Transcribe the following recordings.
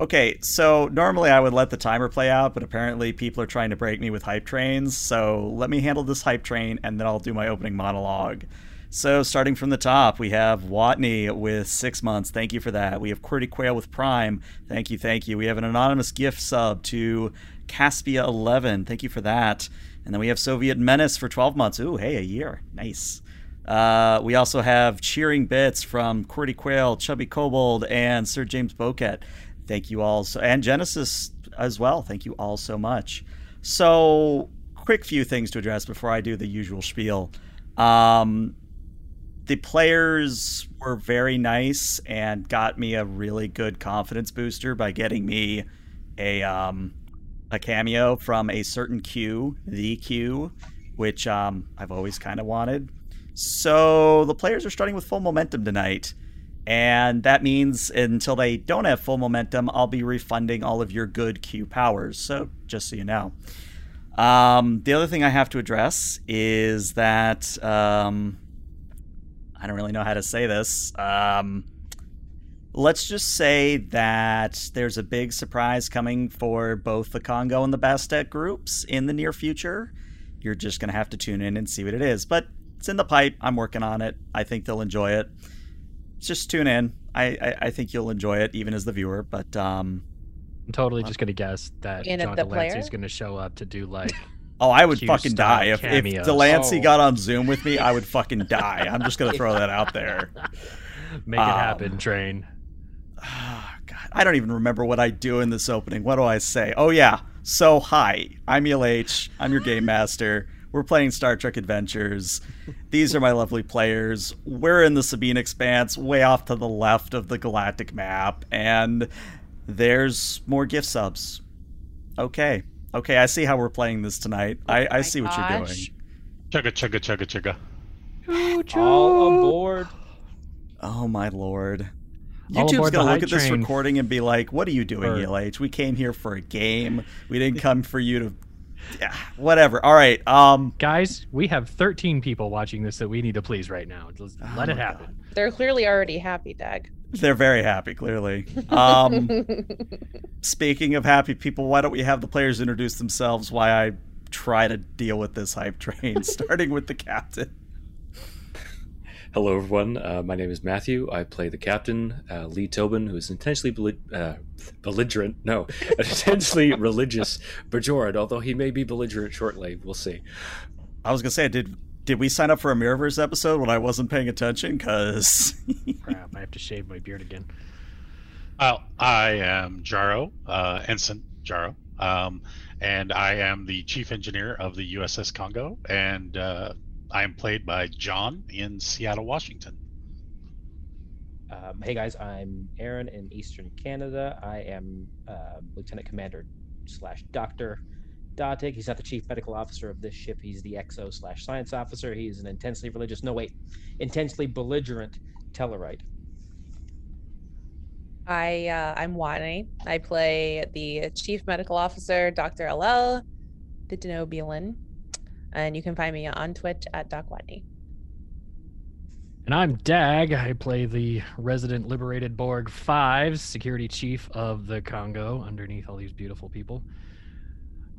Okay, so normally I would let the timer play out, but apparently people are trying to break me with hype trains. So let me handle this hype train, and then I'll do my opening monologue. So starting from the top, we have Watney with six months. Thank you for that. We have Quirty Quail with Prime. Thank you, thank you. We have an anonymous gift sub to Caspia Eleven. Thank you for that. And then we have Soviet Menace for 12 months. Ooh, hey, a year. Nice. Uh, we also have cheering bits from Quirty Quail, Chubby Kobold, and Sir James Boquet. Thank you all, so, and Genesis as well. Thank you all so much. So, quick few things to address before I do the usual spiel. Um, the players were very nice and got me a really good confidence booster by getting me a um, a cameo from a certain Q, the Q, which um, I've always kind of wanted. So the players are starting with full momentum tonight. And that means until they don't have full momentum, I'll be refunding all of your good Q powers. So just so you know. Um, the other thing I have to address is that um, I don't really know how to say this. Um, let's just say that there's a big surprise coming for both the Congo and the Bastet groups in the near future. You're just going to have to tune in and see what it is. But it's in the pipe. I'm working on it. I think they'll enjoy it. Just tune in. I, I, I think you'll enjoy it, even as the viewer. But um, I'm totally just going to guess that And John de Lancie's player? going to show up to do like oh, I would Q fucking style die if, if cameos. de Lancie Oh. got on Zoom with me. I would fucking die. I'm just going to throw that out there. make it Um, happen train. Ah, God, I don't even remember what I do in this opening. What do I say? Oh yeah. So hi, I'm ELH. I'm your game master. We're playing Star Trek Adventures. These are my lovely players. We're in the Sabine Expanse, way off to the left of the galactic map, and there's more gift subs. Okay. Okay, I see how we're playing this tonight. I, I oh my see what you're doing. gosh. Chugga chugga chugga chugga. All aboard. Oh my lord. YouTube's gonna look at this recording and be like, "What are you doing, Or- ELH? We came here for a game. We didn't come for you to, yeah, whatever." All right. Um, Guys, we have 13 people watching this that we need to please right now. Just Oh let it my happen. They're clearly already happy, Dag. they're very happy, clearly. Um, speaking of happy people, why don't we have the players introduce themselves? Why I try to deal with this hype train, starting with the captain. Hello, everyone. Uh, my name is Matthew. I play the captain, uh, Lee Tobin, who is intentionally belli- uh, belligerent. No, intentionally religious Bajoran, although he may be belligerent shortly. We'll see. I was gonna say, did did we sign up for a Mirrorverse episode when I wasn't paying attention? Because Crap, I have to shave my beard again. Well, I am Jaro, uh, Ensign Jaro, um, and I am the chief engineer of the USS Congo, and uh, I am played by John in Seattle, Washington. Um, hey guys, I'm Aaron in Eastern Canada. I am uh, Lieutenant Commander slash Doctor Datig. He's not the chief medical officer of this ship. He's the exo slash science officer. He's an intensely religious, no wait, intensely belligerent Tellarite. I uh, I'm Watney. I play the chief medical officer, Dr. Alel, the Denobulan, and you can find me on Twitch at Doc Watney. And I'm Dag. I play the resident liberated Borg 5, security chief of the Congo, underneath all these beautiful people.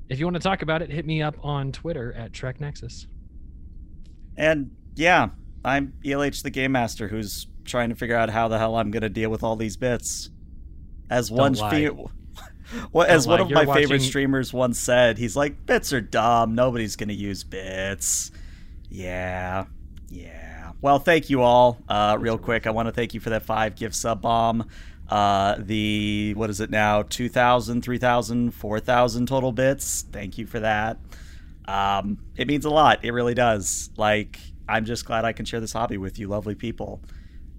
If you want to talk about it, hit me up on Twitter at Trek Nexus. And yeah, I'm ELH the Game Master who's trying to figure out how the hell I'm going to deal with all these bits. As one lie. fe- well, as Don't one of my favorite streamers once said, he's like, bits are dumb. Nobody's going to use bits. Yeah. Yeah. Well, thank you all. Uh, real quick, I want to thank you for that five gift sub bomb. Uh, the, what is it now? 2,000, 3,000, 4,000 total bits. Thank you for that. Um, it means a lot. It really does. Like, I'm just glad I can share this hobby with you, lovely people.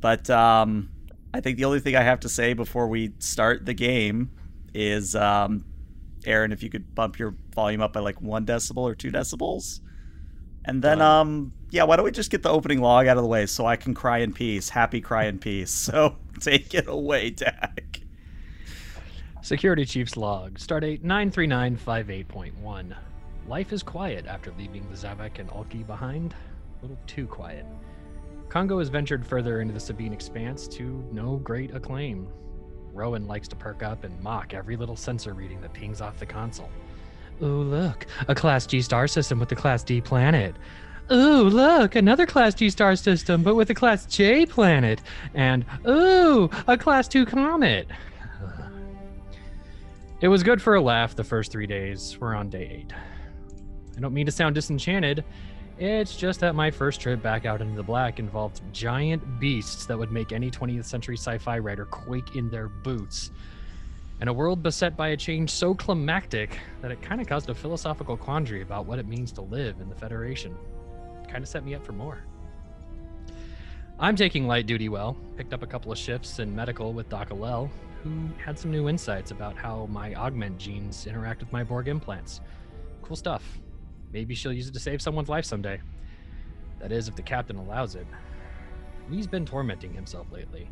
But um, I think the only thing I have to say before we start the game is, um, Aaron, if you could bump your volume up by like one decibel or two decibels. And then, Done. um, yeah, why don't we just get the opening log out of the way so I can cry in peace? Happy cry in peace. So take it away, Dak. Security Chief's log, stardate 93958.1. Life is quiet after leaving the Zavek and Alki behind. A little too quiet. Congo has ventured further into the Sabine expanse to no great acclaim. Rowan likes to perk up and mock every little sensor reading that pings off the console. Ooh, look, a Class G star system with a Class D planet. Ooh, look, another Class G star system, but with a Class J planet. And, ooh, a Class 2 comet. It was good for a laugh the first three days. We're on day eight. I don't mean to sound disenchanted. It's just that my first trip back out into the black involved giant beasts that would make any 20th century sci fi writer quake in their boots. And a world beset by a change so climactic that it kind of caused a philosophical quandary about what it means to live in the Federation. Kind of set me up for more. I'm taking light duty well, picked up a couple of shifts in medical with Doc Alel, who had some new insights about how my augment genes interact with my Borg implants. Cool stuff. Maybe she'll use it to save someone's life someday. That is, if the captain allows it. He's been tormenting himself lately.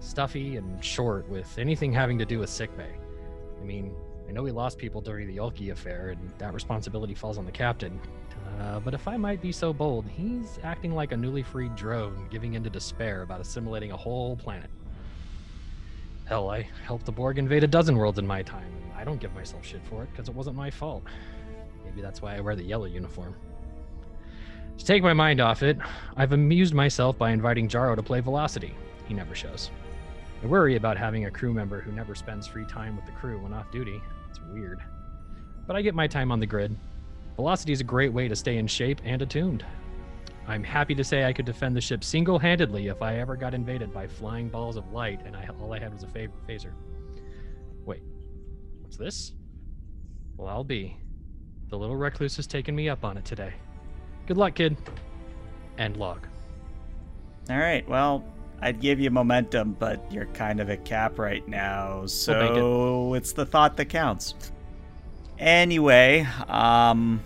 Stuffy and short with anything having to do with sickbay. I mean, I know we lost people during the Yulki affair, and that responsibility falls on the captain. Uh, but if I might be so bold, he's acting like a newly freed drone, giving in to despair about assimilating a whole planet. Hell, I helped the Borg invade a dozen worlds in my time, and I don't give myself shit for it because it wasn't my fault. Maybe that's why I wear the yellow uniform. To take my mind off it, I've amused myself by inviting Jaro to play Velocity. He never shows. I worry about having a crew member who never spends free time with the crew when off duty. It's weird. But I get my time on the grid. Velocity is a great way to stay in shape and attuned. I'm happy to say I could defend the ship single-handedly if I ever got invaded by flying balls of light and I, all I had was a phaser. Wait, what's this? Well, I'll be. The little recluse has taken me up on it today. Good luck, kid. End log. All right. Well, I'd give you momentum, but you're kind of at cap right now, so it's the thought that counts. Anyway, um,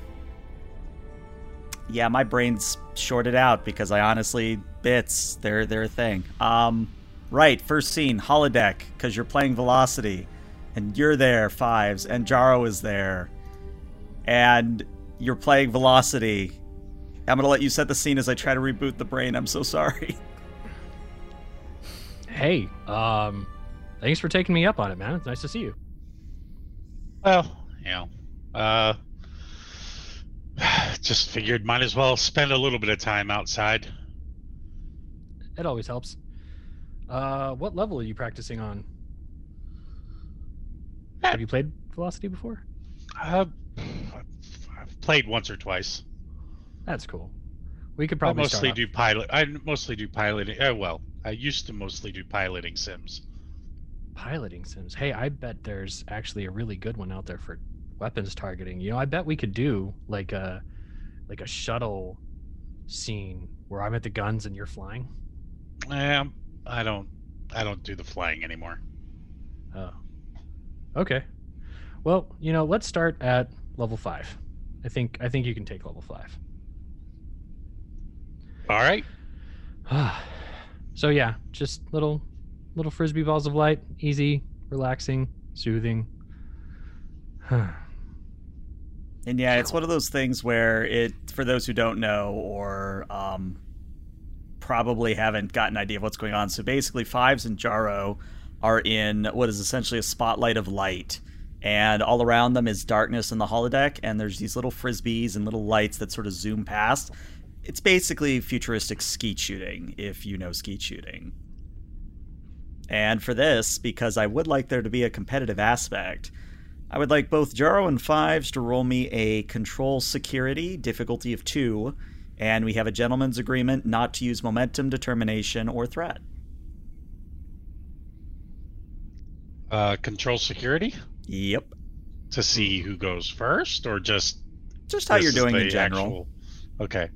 yeah, my brain's shorted out because I honestly bits they're they're a thing. Um, right, first scene holodeck because you're playing Velocity, and you're there fives, and Jaro is there, and you're playing Velocity. I'm gonna let you set the scene as I try to reboot the brain. I'm so sorry. Hey, um, thanks for taking me up on it, man. It's nice to see you. Well, you know, uh, just figured might as well spend a little bit of time outside. It always helps. Uh, what level are you practicing on? Have you played Velocity before? Uh, I've played once or twice. That's cool. We could I probably mostly start do pilot. I mostly do piloting. Uh, well, I used to mostly do piloting sims. piloting sims. Hey, I bet there's actually a really good one out there for weapons targeting. You know, I bet we could do like a like a shuttle scene where I'm at the guns and you're flying. Um, I don't. I don't do the flying anymore. Oh. Okay. Well, you know, let's start at level 5. I think I think you can take level 5. All right. so yeah, just little little frisbee balls of light, easy, relaxing, soothing. And yeah, it's one of those things where it, for those who don't know or um, probably haven't gotten an idea of what's going on. So basically, Fives and Jaro are in what is essentially a spotlight of light, and all around them is darkness in the holodeck, and there's these little frisbees and little lights that sort of zoom past. It's basically futuristic skeet shooting, if you know skeet shooting. And for this, because I would like there to be a competitive aspect, I would like both Jaro and Fives to roll me a control security, difficulty of two, and we have a gentleman's agreement not to use momentum, determination, or threat. Uh, control security Yep. to see who goes first, or just Just how you're doing in general. actual- Okay.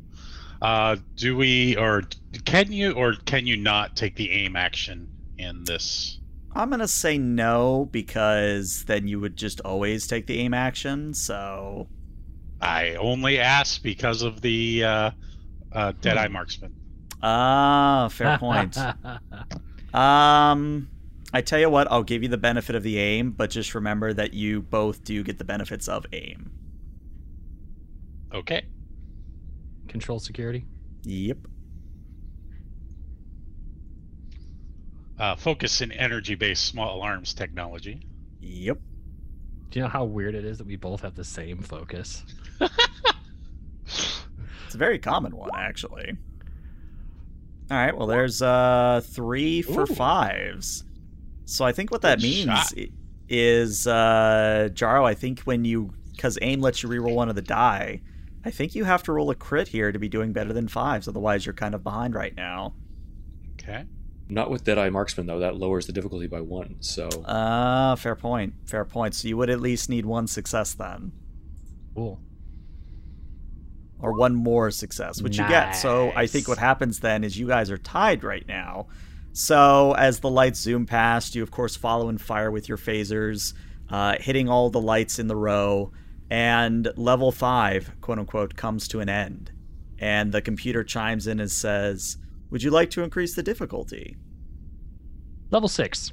Uh, do we or can you or can you not take the aim action in this? I'm going to say no because then you would just always take the aim action, so. I only ask because of the uh, uh, Deadeye Hmm. marksman. Ah, fair point. Um, I tell you what, I'll give you the benefit of the aim, but just remember that you both do get the benefits of aim. Okay. Control security. Yep. uh, focus in energy-based small arms technology. Yep. Do you know how weird it is that we both have the same focus? It's a very common one, actually. All right. Well, there's uh three for Ooh. fives. So I think what that Good means shot. is uh Jaro. I think when you because aim lets you reroll one of the die. I think you have to roll a crit here to be doing better than fives. Otherwise, you're kind of behind right now. Okay. Not with Deadeye Marksman though. That lowers the difficulty by one. So Ah, fair point. Fair point. So you would at least need one success then, Cool. or one more success, which you get. So I think what happens then is you guys are tied right now. So as the lights zoom past, you of course follow and fire with your phasers, uh, hitting all the lights in the row, and level five, quote unquote, comes to an end. And the computer chimes in and says, "Would you like to increase the difficulty?" Level six.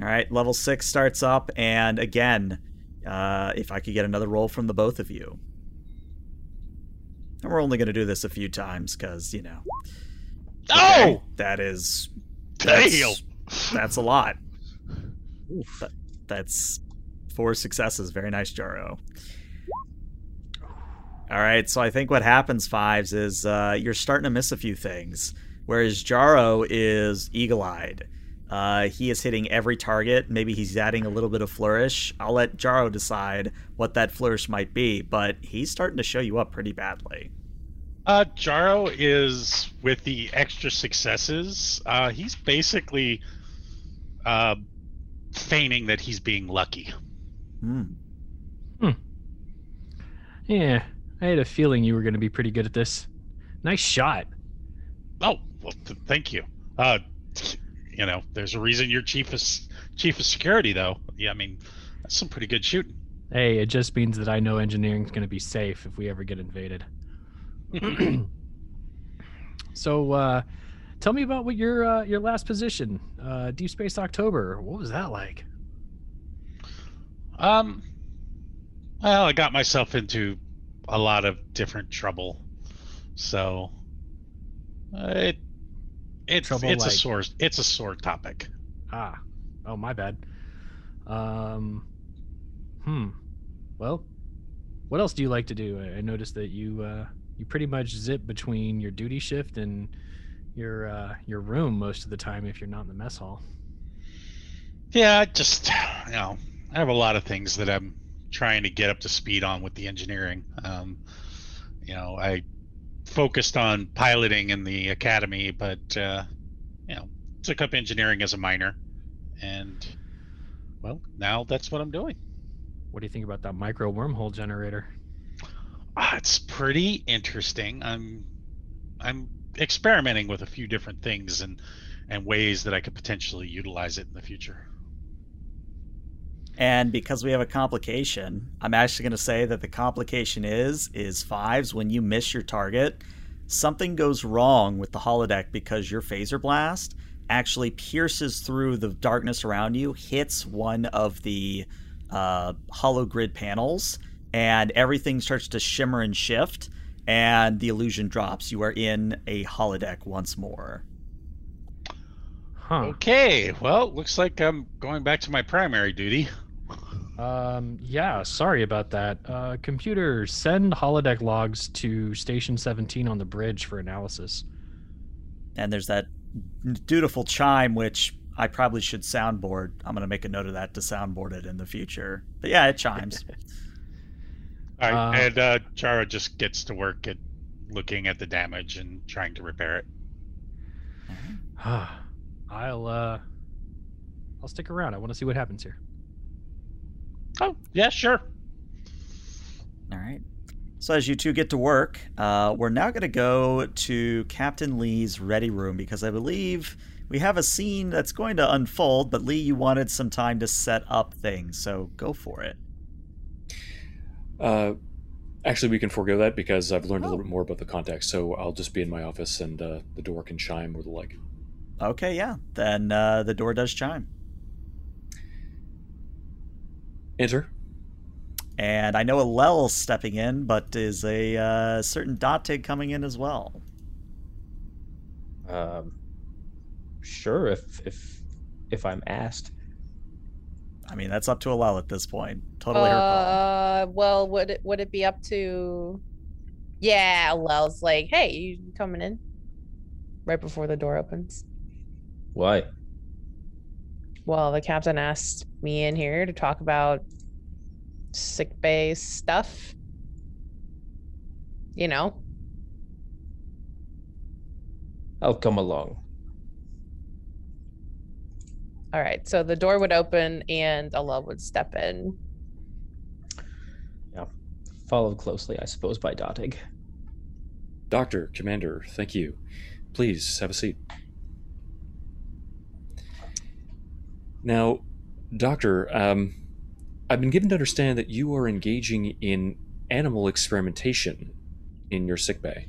All right, level six starts up, and again, uh, if I could get another roll from the both of you. And we're only going to do this a few times because, you know. Okay, Oh, that is. damn! That's, that's a lot. That- that's four successes. Very nice, Jaro. All right, so I think what happens, Fives, is uh, you're starting to miss a few things. Whereas Jaro is eagle eyed. Uh, he is hitting every target. Maybe he's adding a little bit of flourish. I'll let Jaro decide what that flourish might be, but he's starting to show you up pretty badly. Uh, Jaro is with the extra successes. Uh, he's basically uh, feigning that he's being lucky. Hmm. Hmm. Yeah, I had a feeling you were going to be pretty good at this. Nice shot. Oh, well, th- thank you. Uh, you know, there's a reason you're chief of chief of security, though. Yeah, I mean, that's some pretty good shooting. Hey, it just means that I know engineering's going to be safe if we ever get invaded. so, uh, tell me about what your uh, your last position, uh, Deep Space October. What was that like? Um, well, I got myself into a lot of different trouble, so uh, it it's Trouble it's a like- sore it's a sore topic. Ah, oh my bad. Um, hmm. Well, what else do you like to do? I I noticed that you uh, you pretty much zip between your duty shift and your uh, your room most of the time if you're not in the mess hall. Yeah, I just you know, I have a lot of things that I'm trying to get up to speed on with the engineering. Um, you know, I focused on piloting in the academy, but uh, you know, took up engineering as a minor, and well, now that's what I'm doing. What do you think about that micro wormhole generator? Ah, it's pretty interesting. I'm I'm experimenting with a few different things and and ways that I could potentially utilize it in the future. And because we have a complication, I'm actually going to say that the complication is is fives when you miss your target, something goes wrong with the holodeck because your phaser blast actually pierces through the darkness around you, hits one of the uh, hollow grid panels, and everything starts to shimmer and shift, and the illusion drops. You are in a holodeck once more. Huh. Okay, well, looks like I'm going back to my primary duty. Um, yeah, sorry about that. Uh, computer, send holodeck logs to station 17 on the bridge for analysis. and there's that dutiful chime which I probably should soundboard. I'm going to make a note of that to soundboard it in the future. But yeah, it chimes. All right, Uh, and uh, Jaro just gets to work at looking at the damage and trying to repair it. I'll uh, I'll stick around. I want to see what happens here. Oh, yeah, sure. All right. So as you two get to work, uh, we're now going to go to Captain Lee's ready room because I believe we have a scene that's going to unfold. But Lee, you wanted some time to set up things, so go for it. Uh, actually, we can forego that because I've learned a Oh. little bit more about the context. So I'll just be in my office and uh, the door can chime or the like. Okay, yeah. Then uh, the door does chime, Enter. and I know Alel's stepping in, but is a uh, certain Datig coming in as well. Um, sure, if if if I'm asked. I mean, that's up to Alel at this point. Totally her call. Uh, well, would it would it be up to? Yeah, Alel's like, hey, you coming in? Right before the door opens. Why? Well, the captain asked me in here to talk about sick bay stuff. You know, I'll come along. All right. So the door would open and Alel would step in. Yeah. Followed closely, I suppose, by Datig. Doctor, Commander, thank you. Please have a seat. Now, Doctor, um, I've been given to understand that you are engaging in animal experimentation in your sickbay.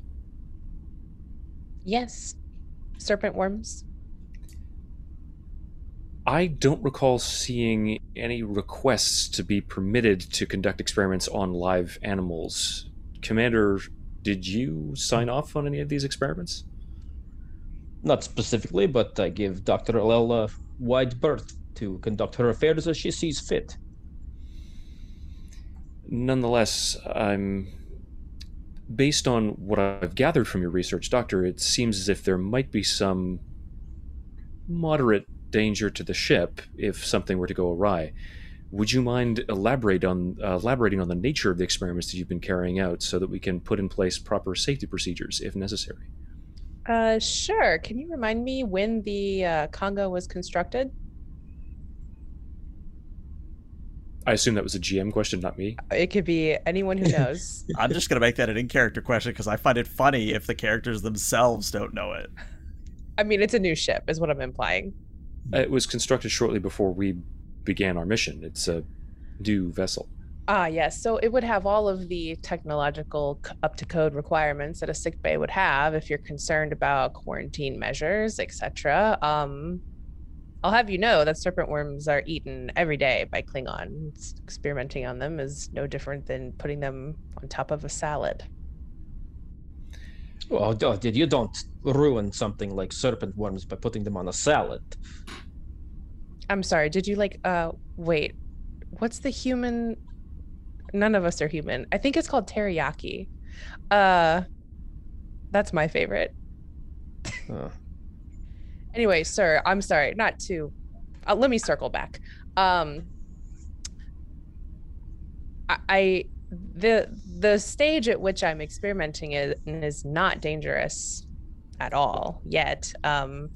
Yes, serpent worms. I don't recall seeing any requests to be permitted to conduct experiments on live animals. Commander, did you sign off on any of these experiments? Not specifically, but I give Dr. Alel a wide berth to conduct her affairs as she sees fit. Nonetheless, I'm. Based on what I've gathered from your research, Doctor, it seems as if there might be some moderate danger to the ship if something were to go awry. Would you mind elaborate on uh, elaborating on the nature of the experiments that you've been carrying out, so that we can put in place proper safety procedures if necessary? Uh, sure. Can you remind me when the uh, Congo was constructed? I assume that was a GM question, not me. It could be anyone who knows. I'm just gonna make that an in-character question because I find it funny if the characters themselves don't know it. I mean, it's a new ship, is what I'm implying. It was constructed shortly before we began our mission. It's a new vessel. Ah, yes. So it would have all of the technological up to code requirements that a sick bay would have if you're concerned about quarantine measures, etc. Um, I'll have you know that serpent worms are eaten every day by Klingons. Experimenting on them is no different than putting them on top of a salad. Oh, oh, did you don't ruin something like serpent worms by putting them on a salad? I'm sorry. Did you like? Uh, wait. What's the human? None of us are human. I think it's called teriyaki. Uh, that's my favorite. Uh, Anyway, sir, I'm sorry. Not to. Uh, let me circle back. Um, I, I the the stage at which I'm experimenting is, is not dangerous at all yet. Um,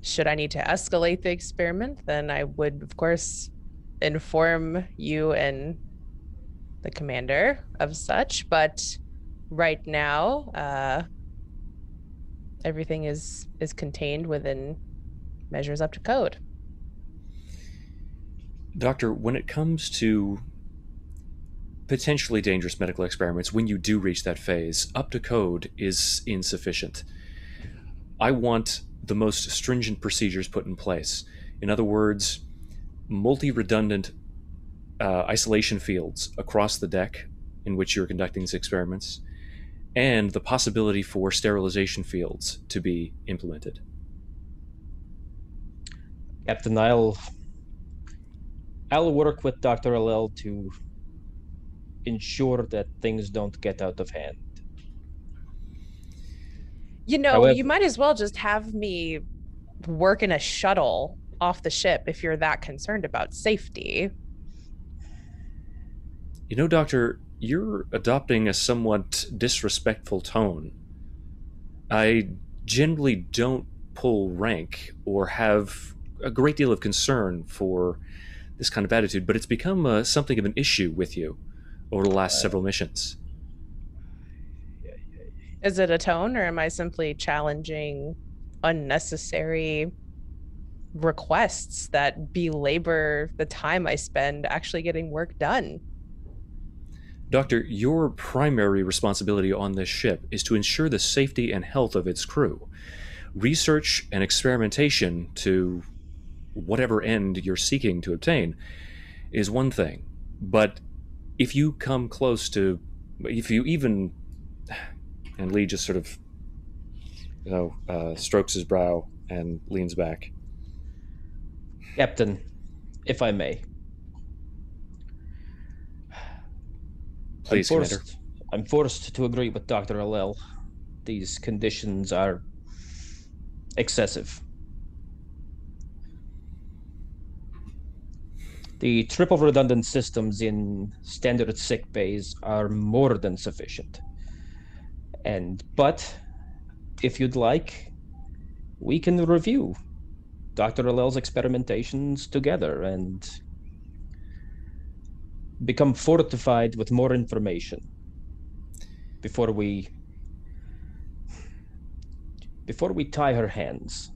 should I need to escalate the experiment, then I would, of course, inform you and the commander of such. But right now, uh, everything is is contained within measures up to code. Doctor, when it comes to potentially dangerous medical experiments, when you do reach that phase, up to code is insufficient. I want the most stringent procedures put in place. In other words, multi redundant uh, isolation fields across the deck in which you're conducting these experiments, and the possibility for sterilization fields to be implemented. Captain, I'll I'll work with Dr. Alel to ensure that things don't get out of hand. You know, However- you might as well just have me work in a shuttle off the ship if you're that concerned about safety. You know, Doctor, you're adopting a somewhat disrespectful tone. I generally don't pull rank or have a great deal of concern for this kind of attitude, but it's become uh, something of an issue with you over the last several missions. Is it a tone or am I simply challenging unnecessary requests that belabor the time I spend actually getting work done? Doctor, your primary responsibility on this ship is to ensure the safety and health of its crew. Research and experimentation to whatever end you're seeking to obtain is one thing, but if you come close to, if you even, and Lee just sort of, you know, uh, strokes his brow and leans back. Captain, if I may. Please, I'm Commander. forced, I'm forced to agree with Dr. Alel. These conditions are excessive. The triple redundant systems in standard sick bays are more than sufficient. And but if you'd like, we can review Dr. Alel's experimentations together and become fortified with more information before we before we tie her hands.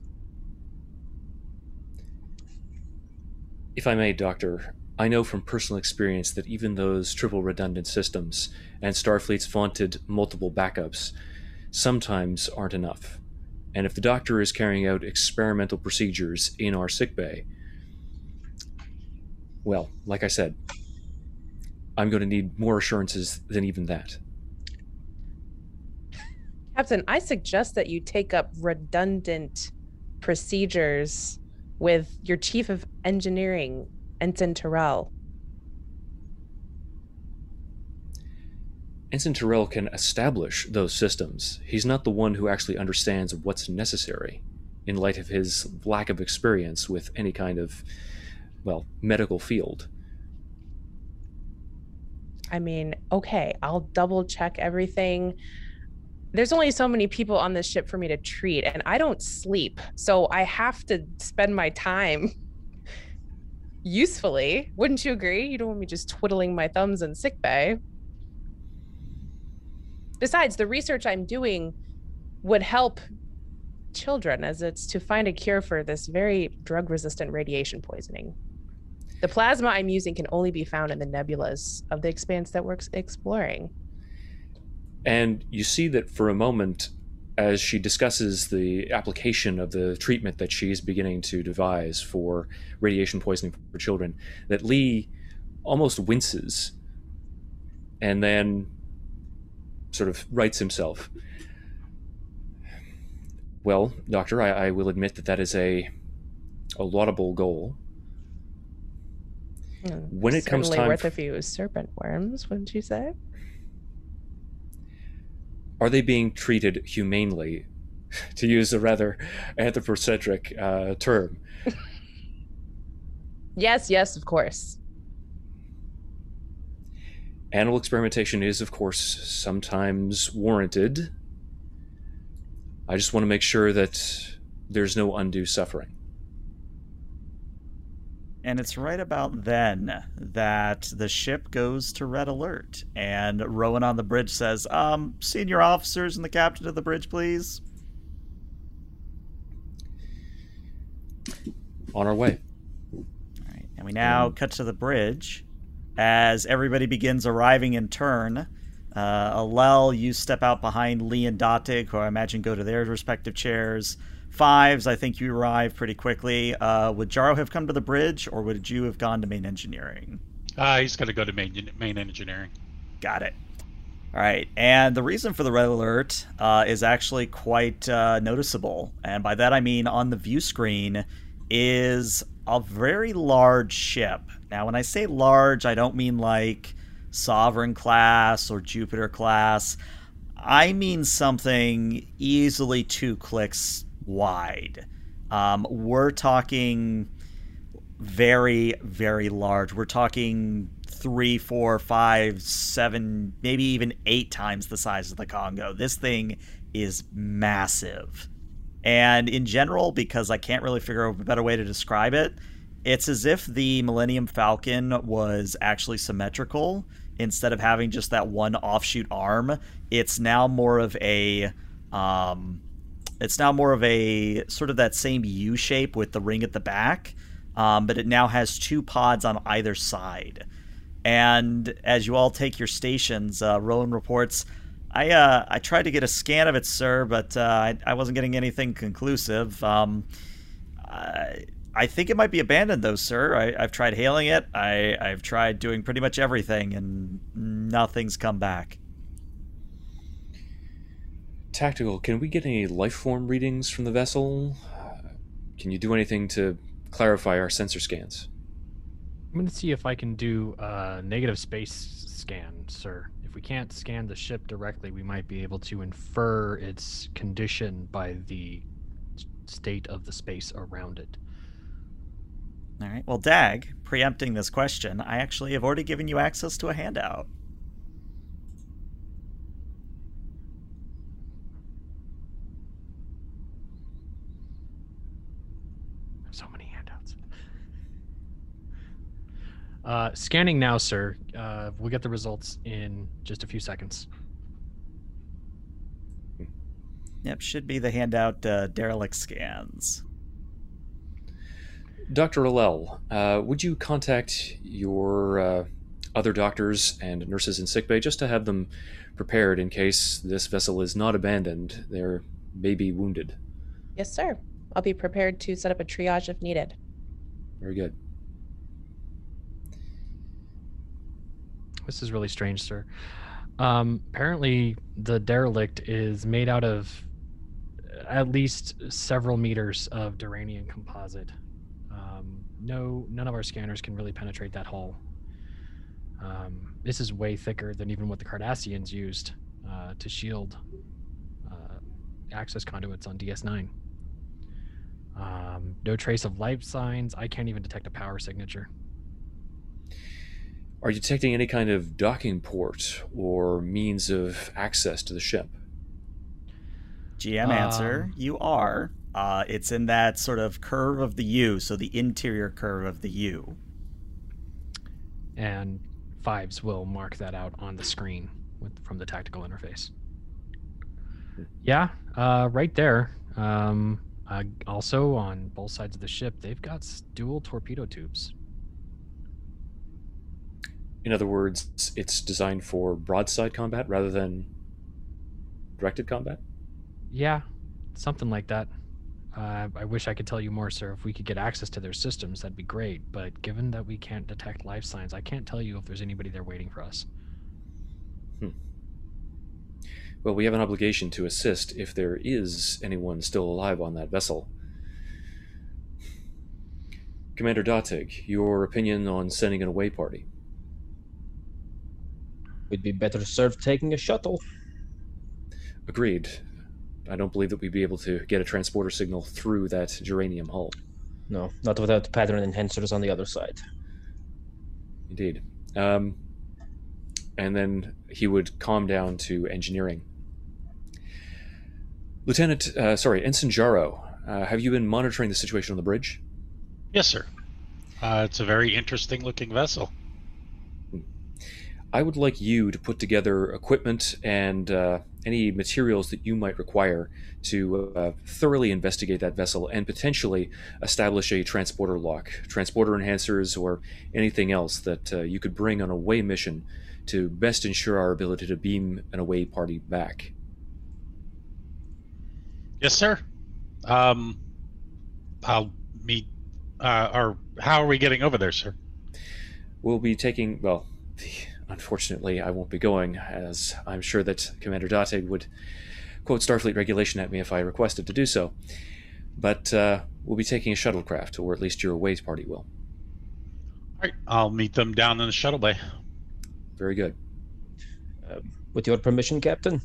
If I may, Doctor, I know from personal experience that even those triple redundant systems and Starfleet's vaunted multiple backups sometimes aren't enough. And if the Doctor is carrying out experimental procedures in our sickbay, well, like I said, I'm going to need more assurances than even that. Captain, I suggest that you take up redundant procedures with your chief of engineering, Ensign Terrell. Ensign Terrell can establish those systems. He's not the one who actually understands what's necessary in light of his lack of experience with any kind of, well, medical field. I mean, okay, I'll double check everything. There's only so many people on this ship for me to treat, and I don't sleep. So I have to spend my time usefully. Wouldn't you agree? You don't want me just twiddling my thumbs in sick bay. Besides, the research I'm doing would help children as it's to find a cure for this very drug resistant radiation poisoning. The plasma I'm using can only be found in the nebulas of the expanse that we're exploring. And you see that for a moment, as she discusses the application of the treatment that she's beginning to devise for radiation poisoning for children, that Lee almost winces and then sort of rights himself. Well, Doctor, I, I will admit that that is a, a laudable goal. Mm, When it comes time worth f- a few serpent worms, wouldn't you say? Are they being treated humanely, to use a rather anthropocentric uh, term? Yes, yes, of course. Animal experimentation is, of course, sometimes warranted. I just want to make sure that there's no undue suffering. And it's right about then that the ship goes to red alert. And Rowan on the bridge says, Um, senior officers and the captain of the bridge, please. On our way. All right. And we now cut to the bridge as everybody begins arriving in turn. Uh, Alel, you step out behind Lee and Datig, who I imagine go to their respective chairs. Fives, I think you arrive pretty quickly. Uh, would Jaro have come to the bridge, or would you have gone to main engineering? Uh, he's going to go to main main engineering. Got it. All right, and the reason for the red alert uh, is actually quite uh, noticeable, and by that I mean on the view screen is a very large ship. Now, when I say large, I don't mean like Sovereign class or Jupiter class. I mean something easily two clicks wide. Um, we're talking very, very large. We're talking three, four, five, seven, maybe even eight times the size of the Congo. This thing is massive. And in general, because I can't really figure out a better way to describe it, it's as if the Millennium Falcon was actually symmetrical. Instead of having just that one offshoot arm, it's now more of a um, it's now more of a sort of that same U shape with the ring at the back, um, but it now has two pods on either side. And as you all take your stations, uh, Rowan reports, I uh, I tried to get a scan of it, sir, but uh, I, I wasn't getting anything conclusive. Um, I, I think it might be abandoned, though, sir. I, I've tried hailing it. I, I've tried doing pretty much everything, and nothing's come back. Tactical, can we get any life form readings from the vessel? Uh, can you do anything to clarify our sensor scans? I'm gonna see if I can do a negative space scan, sir. If we can't scan the ship directly, we might be able to infer its condition by the state of the space around it. All right. Well, Dag, preempting this question, I actually have already given you access to a handout. So many handouts. Uh, scanning now, sir. Uh, we'll get the results in just a few seconds. Yep, should be the handout uh, derelict scans. Dr. Alel, uh, would you contact your uh, other doctors and nurses in sickbay just to have them prepared in case this vessel is not abandoned? They may be wounded. Yes, sir. I'll be prepared to set up a triage if needed. Very good. This is really strange, sir. Um, apparently, the derelict is made out of at least several meters of duranium composite. Um, no, none of our scanners can really penetrate that hull. Um, this is way thicker than even what the Cardassians used uh, to shield uh, access conduits on DS9. Um, no trace of life signs. I can't even detect a power signature. Are you detecting any kind of docking port or means of access to the ship? GM answer, Um, you are. Uh, it's in that sort of curve of the U, so the interior curve of the U. and fives will mark that out on the screen with from the tactical interface. Yeah, uh, right there. Um, uh, also on both sides of the ship, they've got dual torpedo tubes. In other words, it's designed for broadside combat rather than directed combat? Yeah, something like that. Uh, I wish I could tell you more, sir. If we could get access to their systems, that'd be great. But given that we can't detect life signs, I can't tell you if there's anybody there waiting for us. Well, we have an obligation to assist if there is anyone still alive on that vessel. Commander Datig, your opinion on sending an away party? We'd be better served taking a shuttle. Agreed. I don't believe that we'd be able to get a transporter signal through that duranium hull. No, not without pattern enhancers on the other side. Indeed. Um, and then he would calm down to engineering. Lieutenant, uh, sorry, Ensign Jaro, uh, have you been monitoring the situation on the bridge? Yes, sir. Uh, it's a very interesting looking vessel. I would like you to put together equipment and uh, any materials that you might require to uh, thoroughly investigate that vessel and potentially establish a transporter lock, transporter enhancers, or anything else that uh, you could bring on a way mission to best ensure our ability to beam an away party back. Yes, sir. Um, I'll meet. Uh, or how are we getting over there, sir? We'll be taking, well, unfortunately, I won't be going, as I'm sure that Commander Date would quote Starfleet regulation at me if I requested to do so. But uh, we'll be taking a shuttlecraft, or at least your away party will. All right, I'll meet them down in the shuttle bay. Very good. Um, with your permission, Captain.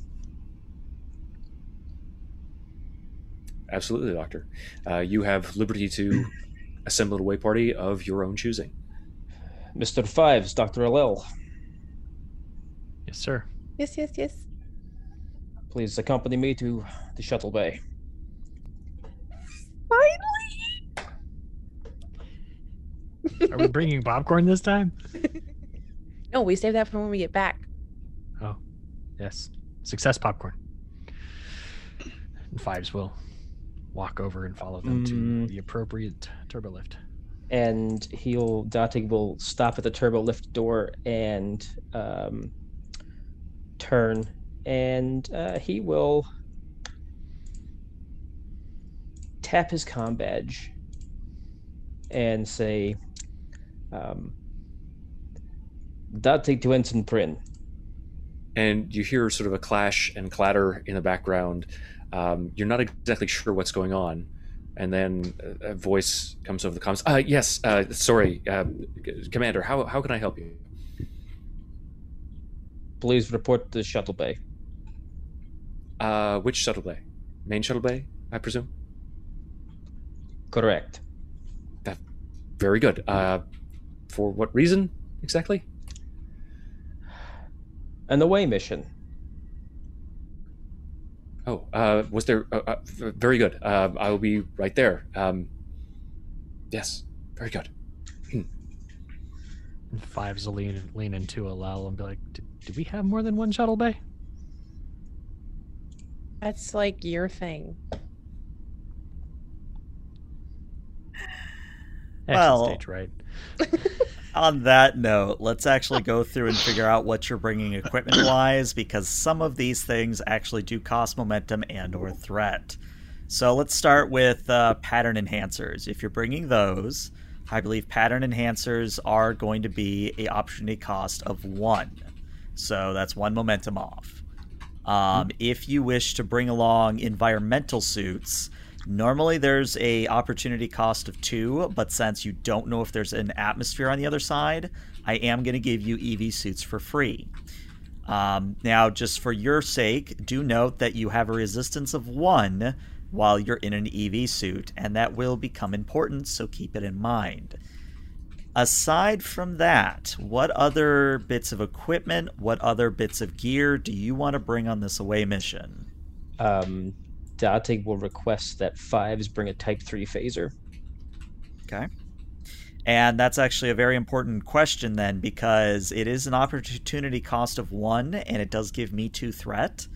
Absolutely, Doctor. Uh, you have liberty to assemble a way party of your own choosing. Mr. Fives, Dr. Alel, Yes, sir. Yes, yes, yes. please accompany me to the shuttle bay. Finally! Are we bringing popcorn this time? No, we save that for when we get back. Oh, yes. Success popcorn. And fives will walk over and follow them to Mm. the appropriate turbo lift. and he'll Datig will stop at the turbo lift door and um, turn, and uh, he will tap his com badge and say, um, "Datig to Ensign Prin." And you hear sort of a clash and clatter in the background. Um, you're not exactly sure what's going on, And then a a voice comes over the comms. Uh, yes, uh, sorry, uh, Commander. How how can I help you? Please report to the shuttle bay. Uh, which shuttle bay? Main shuttle bay, I presume. Correct. Very good. Uh, for what reason exactly? An away mission. Oh, uh, was there? Uh, uh, very good. Uh, I will be right there. Um, yes, very good. And Fives will lean lean into a lull and be like, "Did, did we have more than one shuttle bay?" That's like your thing. Well- stage, right? On that note, let's actually go through and figure out what you're bringing equipment wise because some of these things actually do cost momentum and or threat. So let's start with uh, pattern enhancers. If you're bringing those, I believe pattern enhancers are going to be a opportunity cost of one. So that's one momentum off. Um, if you wish to bring along environmental suits, normally there's a opportunity cost of two, but since you don't know if there's an atmosphere on the other side, I am going to give you EV suits for free. Um, now, just for your sake, do note that you have a resistance of one while you're in an EV suit, and that will become important, so keep it in mind. Aside from that, what other bits of equipment, what other bits of gear do you want to bring on this away mission? Um, Date will request that Fives bring a Type 3 phaser. Okay. And that's actually a very important question then, because it is an opportunity cost of one, and it does give me two threat.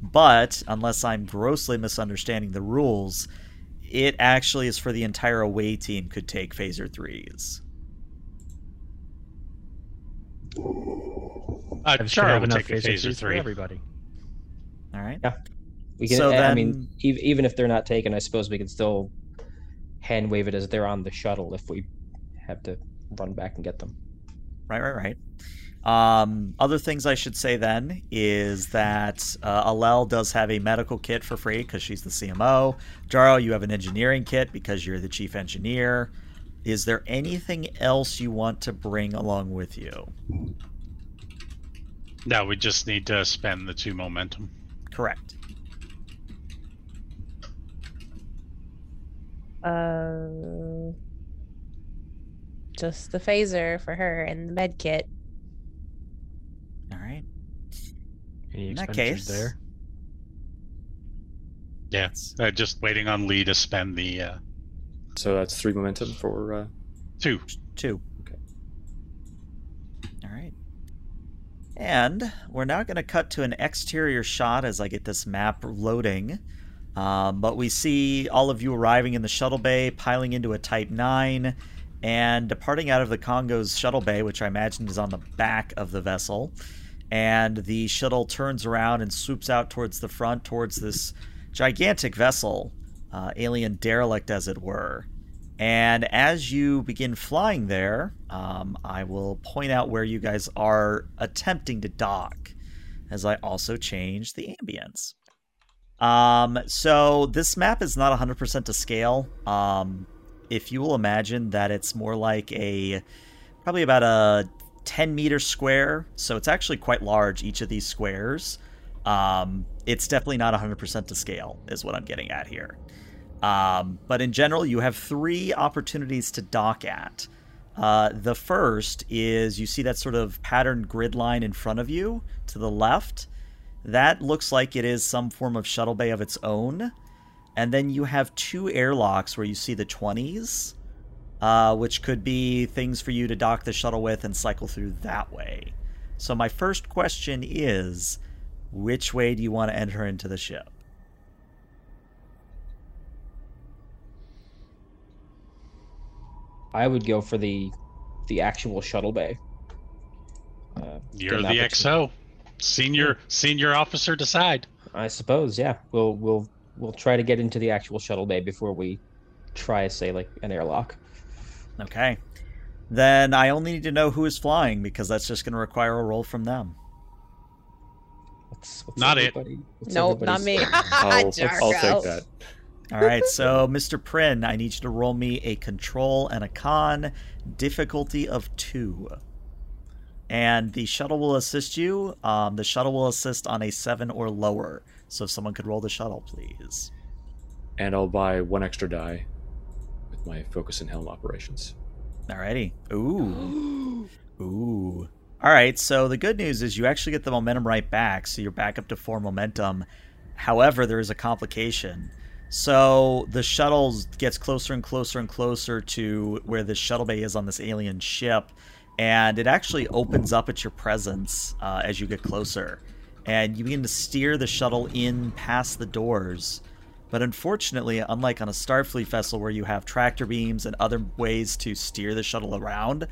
But unless I'm grossly misunderstanding the rules, it actually is for the entire away team could take phaser threes. Uh, Fives sure Jaro have enough take a phaser phaser threes for three. everybody. All right. Yeah. We can. So I then- mean, even if they're not taken, I suppose we can still hand wave it as they're on the shuttle if we have to run back and get them. Right, right, right. Um, other things I should say then is that uh, Alel does have a medical kit for free because she's the CMO. Jaro, you have an engineering kit because you're the chief engineer. Is there anything else you want to bring along with you? No, we just need to spend the two momentum. Correct. Uh, just the phaser for her and the med kit. All right. Any In that case- there? Yeah, uh, just waiting on Lee to spend the uh, So that's three momentum for. Uh, two. Two. Okay. All right. And we're now going to cut to an exterior shot as I get this map loading. Um, but we see all of you arriving in the shuttle bay, piling into a Type 9, and departing out of the Congo's shuttle bay, which I imagine is on the back of the vessel. And the shuttle turns around and swoops out towards the front, towards this gigantic vessel, uh, alien derelict, as it were. And as you begin flying there, um, I will point out where you guys are attempting to dock, as I also change the ambience. Um, so this map is not 100% to scale. Um, if you will imagine that it's more like a probably about a 10 meter square, so it's actually quite large, each of these squares. Um, it's definitely not 100% to scale, is what I'm getting at here. Um, but in general, you have three opportunities to dock at. Uh, the first is you see that sort of patterned grid line in front of you to the left. That looks like it is some form of shuttle bay of its own. And then you have two airlocks where you see the 20s, uh, which could be things for you to dock the shuttle with and cycle through that way. So, my first question is which way do you want to enter into the ship? I would go for the the actual shuttle bay. Uh, You're the XO. Senior senior officer decide. I suppose, yeah. We'll we'll we'll try to get into the actual shuttle bay before we try, say, like an airlock. Okay. Then I only need to know who is flying because that's just going to require a roll from them. What's, what's Not it. everybody- what's Nope, not me. I'll, I'll take that. All right, so Mr. Prin, I need you to roll me a control and a con, difficulty of two. And the shuttle will assist you. Um, the shuttle will assist on a seven or lower. So if someone could roll the shuttle, please. And I'll buy one extra die with my focus and helm operations. Alrighty. Ooh. Ooh. All right, so the good news is you actually get the momentum right back, so you're back up to four momentum. However, there is a complication. So the shuttle gets closer and closer and closer to where the shuttle bay is on this alien ship, and it actually opens up at your presence uh, as you get closer. And you begin to steer the shuttle in past the doors. But unfortunately, unlike on a Starfleet vessel where you have tractor beams and other ways to steer the shuttle around,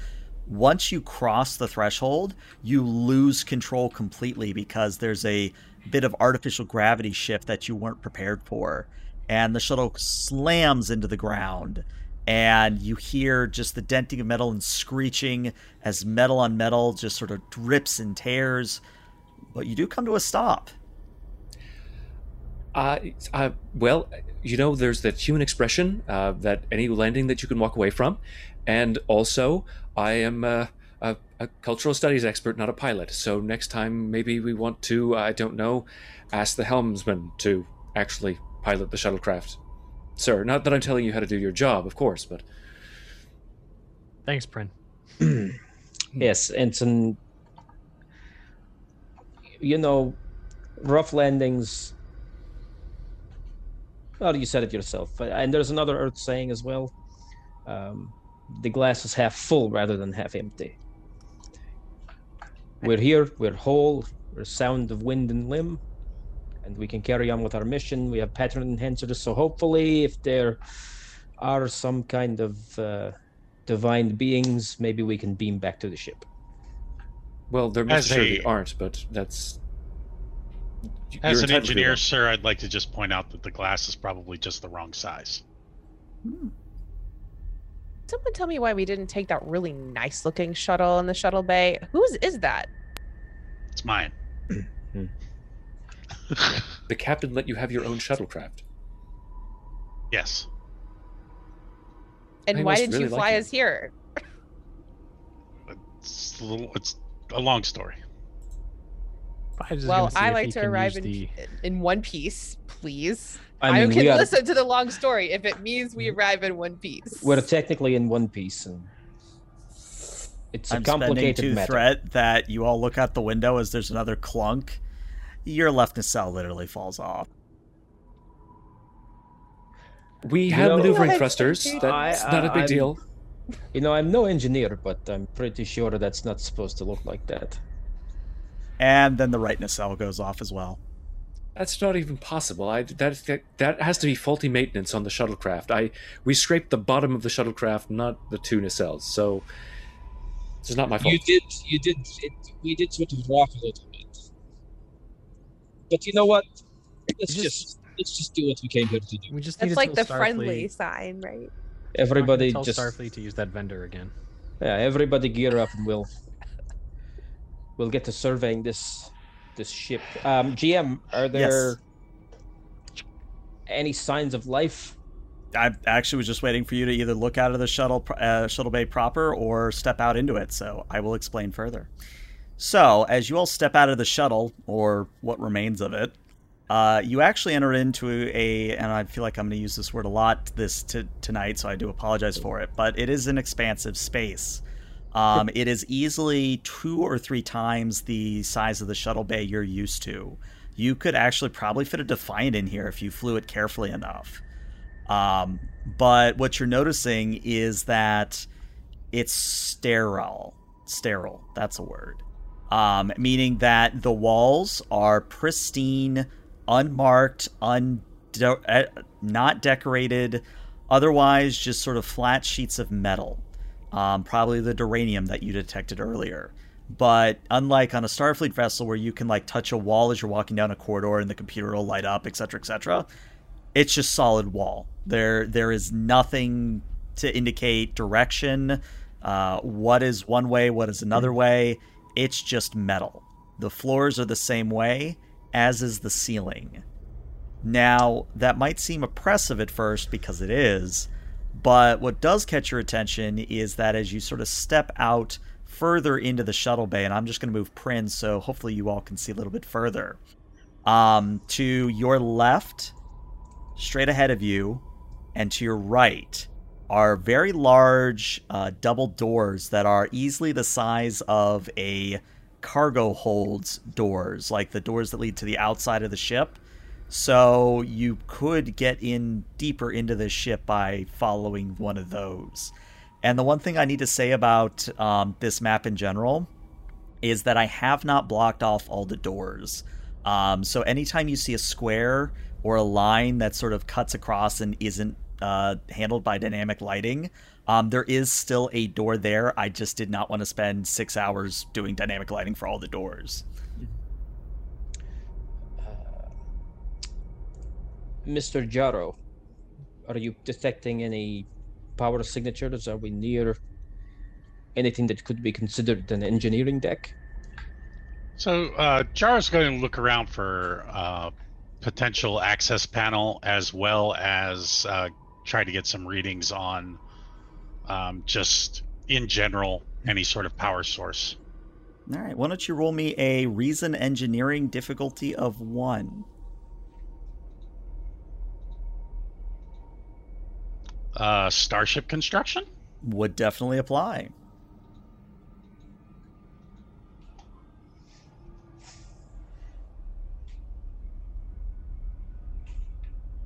once you cross the threshold, you lose control completely because there's a bit of artificial gravity shift that you weren't prepared for. And the shuttle slams into the ground. And you hear just the denting of metal and screeching as metal on metal just sort of drips and tears. But you do come to a stop. Uh, uh, well, you know, there's that human expression uh, that any landing that you can walk away from, and also I am a, a, cultural studies expert, not a pilot. So next time, maybe we want to, I don't know, ask the helmsman to actually pilot the shuttlecraft, sir. Not that I'm telling you how to do your job, of course, but thanks, Prin. yes, and Ensign. You know, rough landings well, you said it yourself. And there's another Earth saying as well um, the glass is half full rather than half empty. We're here, we're whole, we're sound of wind and limb, and we can carry on with our mission. We have pattern enhancers, so hopefully, if there are some kind of uh, divine beings, maybe we can beam back to the ship. Well, there most certainly aren't, but that's as an engineer, sir, I'd like to just point out that the glass is probably just the wrong size. Hmm. Someone tell me why we didn't take that really nice looking shuttle in the shuttle bay. Whose is that? It's mine. the captain let you have your own shuttlecraft. Yes. And I why did really you fly like us here? It's a little. It's a long story. Well, I like to arrive in, the... in one piece, please. I, mean, I can are... listen to the long story if it means we mm-hmm. arrive in one piece. We're technically in one piece, and it's a I'm complicated to matter. threat that you all look out the window as there's another clunk. Your left nacelle literally falls off. We have know, maneuvering thrusters. That's I, not a big I'm, deal. You know, I'm no engineer, but I'm pretty sure that's not supposed to look like that and then the right nacelle goes off as well. That's not even possible. I that that has to be faulty maintenance on the shuttlecraft. I we scraped the bottom of the shuttlecraft, not the two nacelles. So it's not my fault. You did. You did. It, we did sort of rock a little bit, but you know what? Let's just, just, let's just do what we came here to do. We just that's like the Starfleet. friendly sign, right? Everybody tell just Starfleet to use that vendor again. Yeah, everybody gear up and we'll we'll get to surveying this this ship. Um, GM, are there yes. any signs of life? I actually was just waiting for you to either look out of the shuttle uh, shuttle bay proper or step out into it. So I will explain further. So as you all step out of the shuttle or what remains of it, uh, you actually enter into a, and I feel like I'm going to use this word a lot this t- tonight, so I do apologize for it. But it is an expansive space. Um, it is easily two or three times the size of the shuttle bay you're used to. You could actually probably fit a Defiant in here if you flew it carefully enough. Um, but what you're noticing is that it's sterile. Sterile, that's a word. Um, meaning that the walls are pristine, unmarked, un- eh, not decorated, otherwise just sort of flat sheets of metal um, probably the duranium that you detected earlier. But unlike on a Starfleet vessel where you can like touch a wall as you're walking down a corridor and the computer will light up, etc., etc., it's just solid wall. There, there is nothing to indicate direction. Uh, what is one way? What is another hmm. way? It's just metal. The floors are the same way, as is the ceiling. Now, that might seem oppressive at first because it is, but what does catch your attention is that as you sort of step out further into the shuttle bay, and I'm just going to move Prince so hopefully you all can see a little bit further. Um, to your left, straight ahead of you, and to your right are very large uh, double doors that are easily the size of a cargo holds doors, like the doors that lead to the outside of the ship. So you could get in deeper into the ship by following one of those. And the one thing I need to say about um, this map in general is that I have not blocked off all the doors. Um, so anytime you see a square or a line that sort of cuts across and isn't uh, handled by dynamic lighting, um, there is still a door there. I just did not want to spend six hours doing dynamic lighting for all the doors. Mr. Jaro, are you detecting any power signatures? Are we near anything that could be considered an engineering deck? So uh, Jar's going to look around for uh, potential access panel as well as uh, try to get some readings on um, just in general any sort of power source. All right, why don't you roll me a reason engineering difficulty of one? Uh, starship construction? Would definitely apply.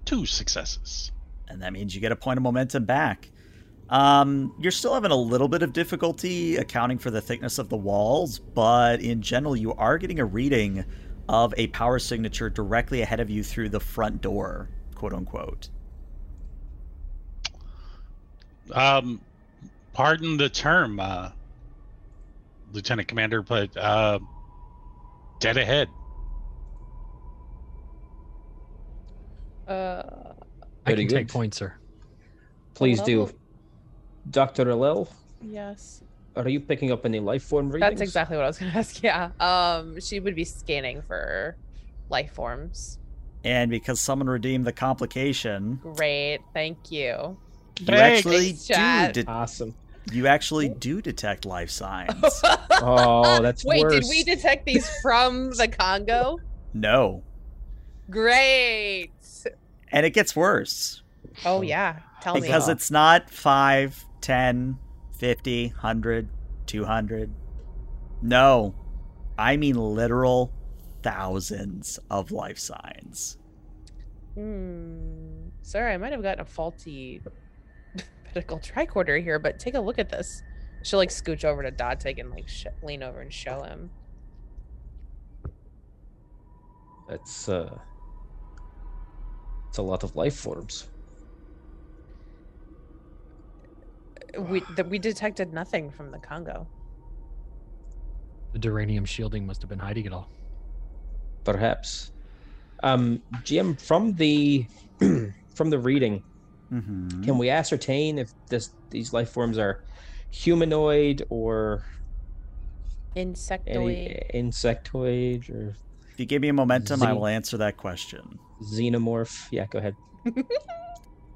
Two successes. And that means you get a point of momentum back. Um, you're still having a little bit of difficulty accounting for the thickness of the walls, but in general, you are getting a reading of a power signature directly ahead of you through the front door, quote unquote. Um, pardon the term, uh, Lieutenant Commander, but uh, dead ahead. Uh, I Very can take good. points, sir. Please do. Dr. Alel, yes. are you picking up any life form readings? That's exactly what I was going to ask. Yeah. Um, she would be scanning for life forms. And because someone redeemed the complication, Great. Thank you. you Thanks, actually Thanks, do de- Awesome. you actually do detect life signs. Oh, that's Wait, worse. did we detect these from the Congo? no. Great. And it gets worse. Oh yeah. Tell me. because it's not 5 10 50 100 200 no i mean literal thousands of life signs Hmm. Sorry, I might have gotten a faulty medical tricorder here, but take a look at this. She'll like scooch over to Datig and like sh- lean over and show him. That's uh it's a lot of life forms. We that we detected nothing from the Congo. The duranium shielding must have been hiding it all. Perhaps. Um GM from the from the reading, mm-hmm. can we ascertain if this these life forms are humanoid or Insectoid. any insectoid or if you give me a momentum i will answer that question xenomorph? Yeah, go ahead.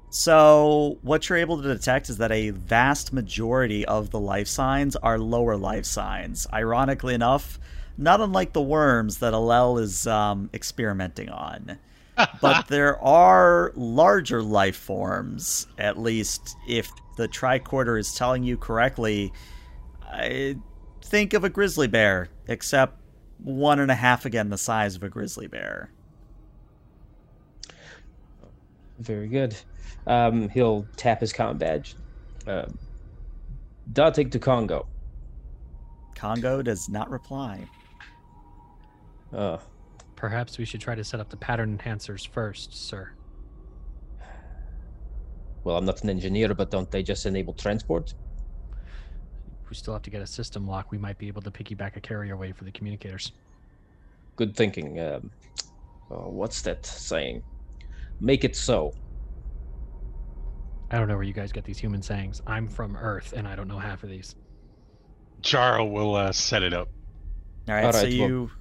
so what you're able to detect is that a vast majority of the life signs are lower life signs ironically enough not unlike the worms that alel is um, experimenting on but there are larger life forms, at least if the tricorder is telling you correctly. I think of a grizzly bear, except one and a half again the size of a grizzly bear. Very good. Um, he'll tap his comm badge. Um, Datig to Congo. Congo does not reply. Uh, Perhaps we should try to set up the pattern enhancers first, sir. well, I'm not an engineer, but don't they just enable transport? We still have to get a system lock. We might be able to piggyback a carrier wave for the communicators. Good thinking. Um, oh, what's that saying? Make it so. I don't know where you guys get these human sayings. I'm from Earth, and I don't know half of these. Jaro will uh, set it up. All right, All so well- you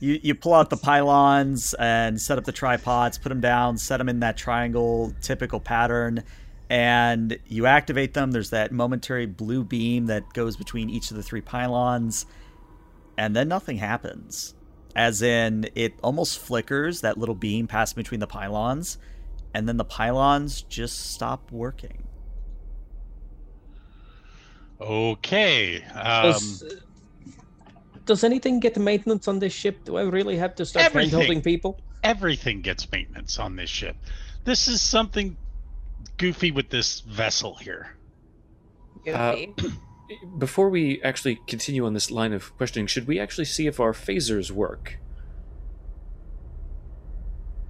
you you pull out the pylons and set up the tripods, put them down, set them in that triangle typical pattern, and you activate them. There's that momentary blue beam that goes between each of the three pylons, and then nothing happens. As in, it almost flickers that little beam passing between the pylons, and then the pylons just stop working. Okay. Um, Does, does anything get maintenance on this ship? Do I really have to start Everything. handholding people? everything gets maintenance on this ship. This is something goofy with this vessel here. Uh, Goofy. Before we actually continue on this line of questioning, should we actually see if our phasers work?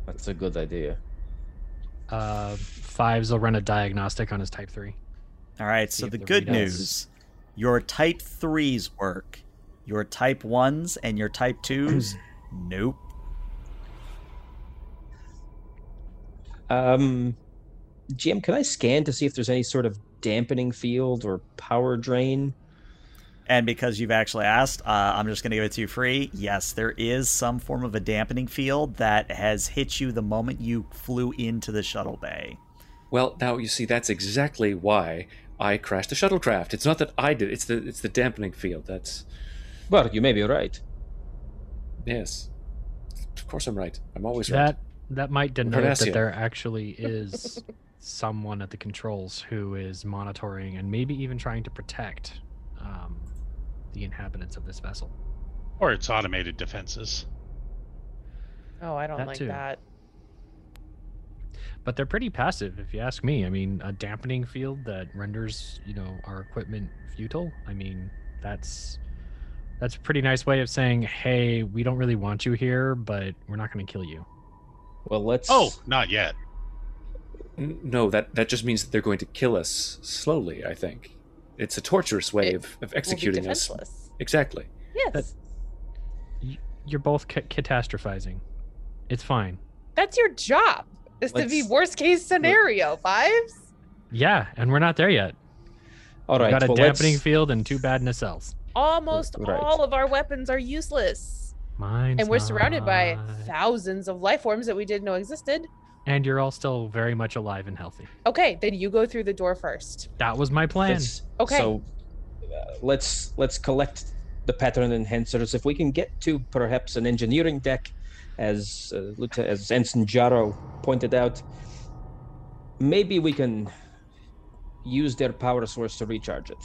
That's a good idea. Uh, Fives will run a diagnostic on his Type Three. All right, See so the the good readouts- news your type 3s work. Your type 1s and your type 2s, nope. Um, GM, can I scan to see if there's any sort of dampening field or power drain? And because you've actually asked, uh, I'm just going to give it to you free. Yes, there is some form of a dampening field that has hit you the moment you flew into the shuttle bay. Well, now you see that's exactly why I crashed the shuttlecraft. It's not that I did; it's the it's the dampening field. That's Well, you may be right. yes. Of course, I'm right. I'm always right. That that might denote Cardassia. that there actually is someone at the controls who is monitoring and maybe even trying to protect um, the inhabitants of this vessel. Or it's automated defenses. oh, I don't that like too. that. But they're pretty passive, if you ask me. I mean, a dampening field that renders you know our equipment futile. I mean, that's that's a pretty nice way of saying, hey, we don't really want you here, but we're not going to kill you. Well, let's. Oh, not yet. No, that that just means that they're going to kill us slowly. I think it's a torturous way It of, of We'll be executing us. Exactly. Yes, Y- You're both ca- catastrophizing. It's fine. that's your job. Is to be worst case scenario. Fives. Yeah, and we're not there yet. All right, We've got a well, dampening let's- field and two bad nacelles. Almost Right. all of our weapons are useless, Mine's and we're surrounded by thousands of life forms that we didn't know existed. And you're all still very much alive and healthy. Okay, then you go through the door first. That was my plan. let's- Okay. So uh, let's let's collect the pattern enhancers. If we can get to perhaps an engineering deck, as uh, as Ensign Jaro pointed out, maybe we can use their power source to recharge it.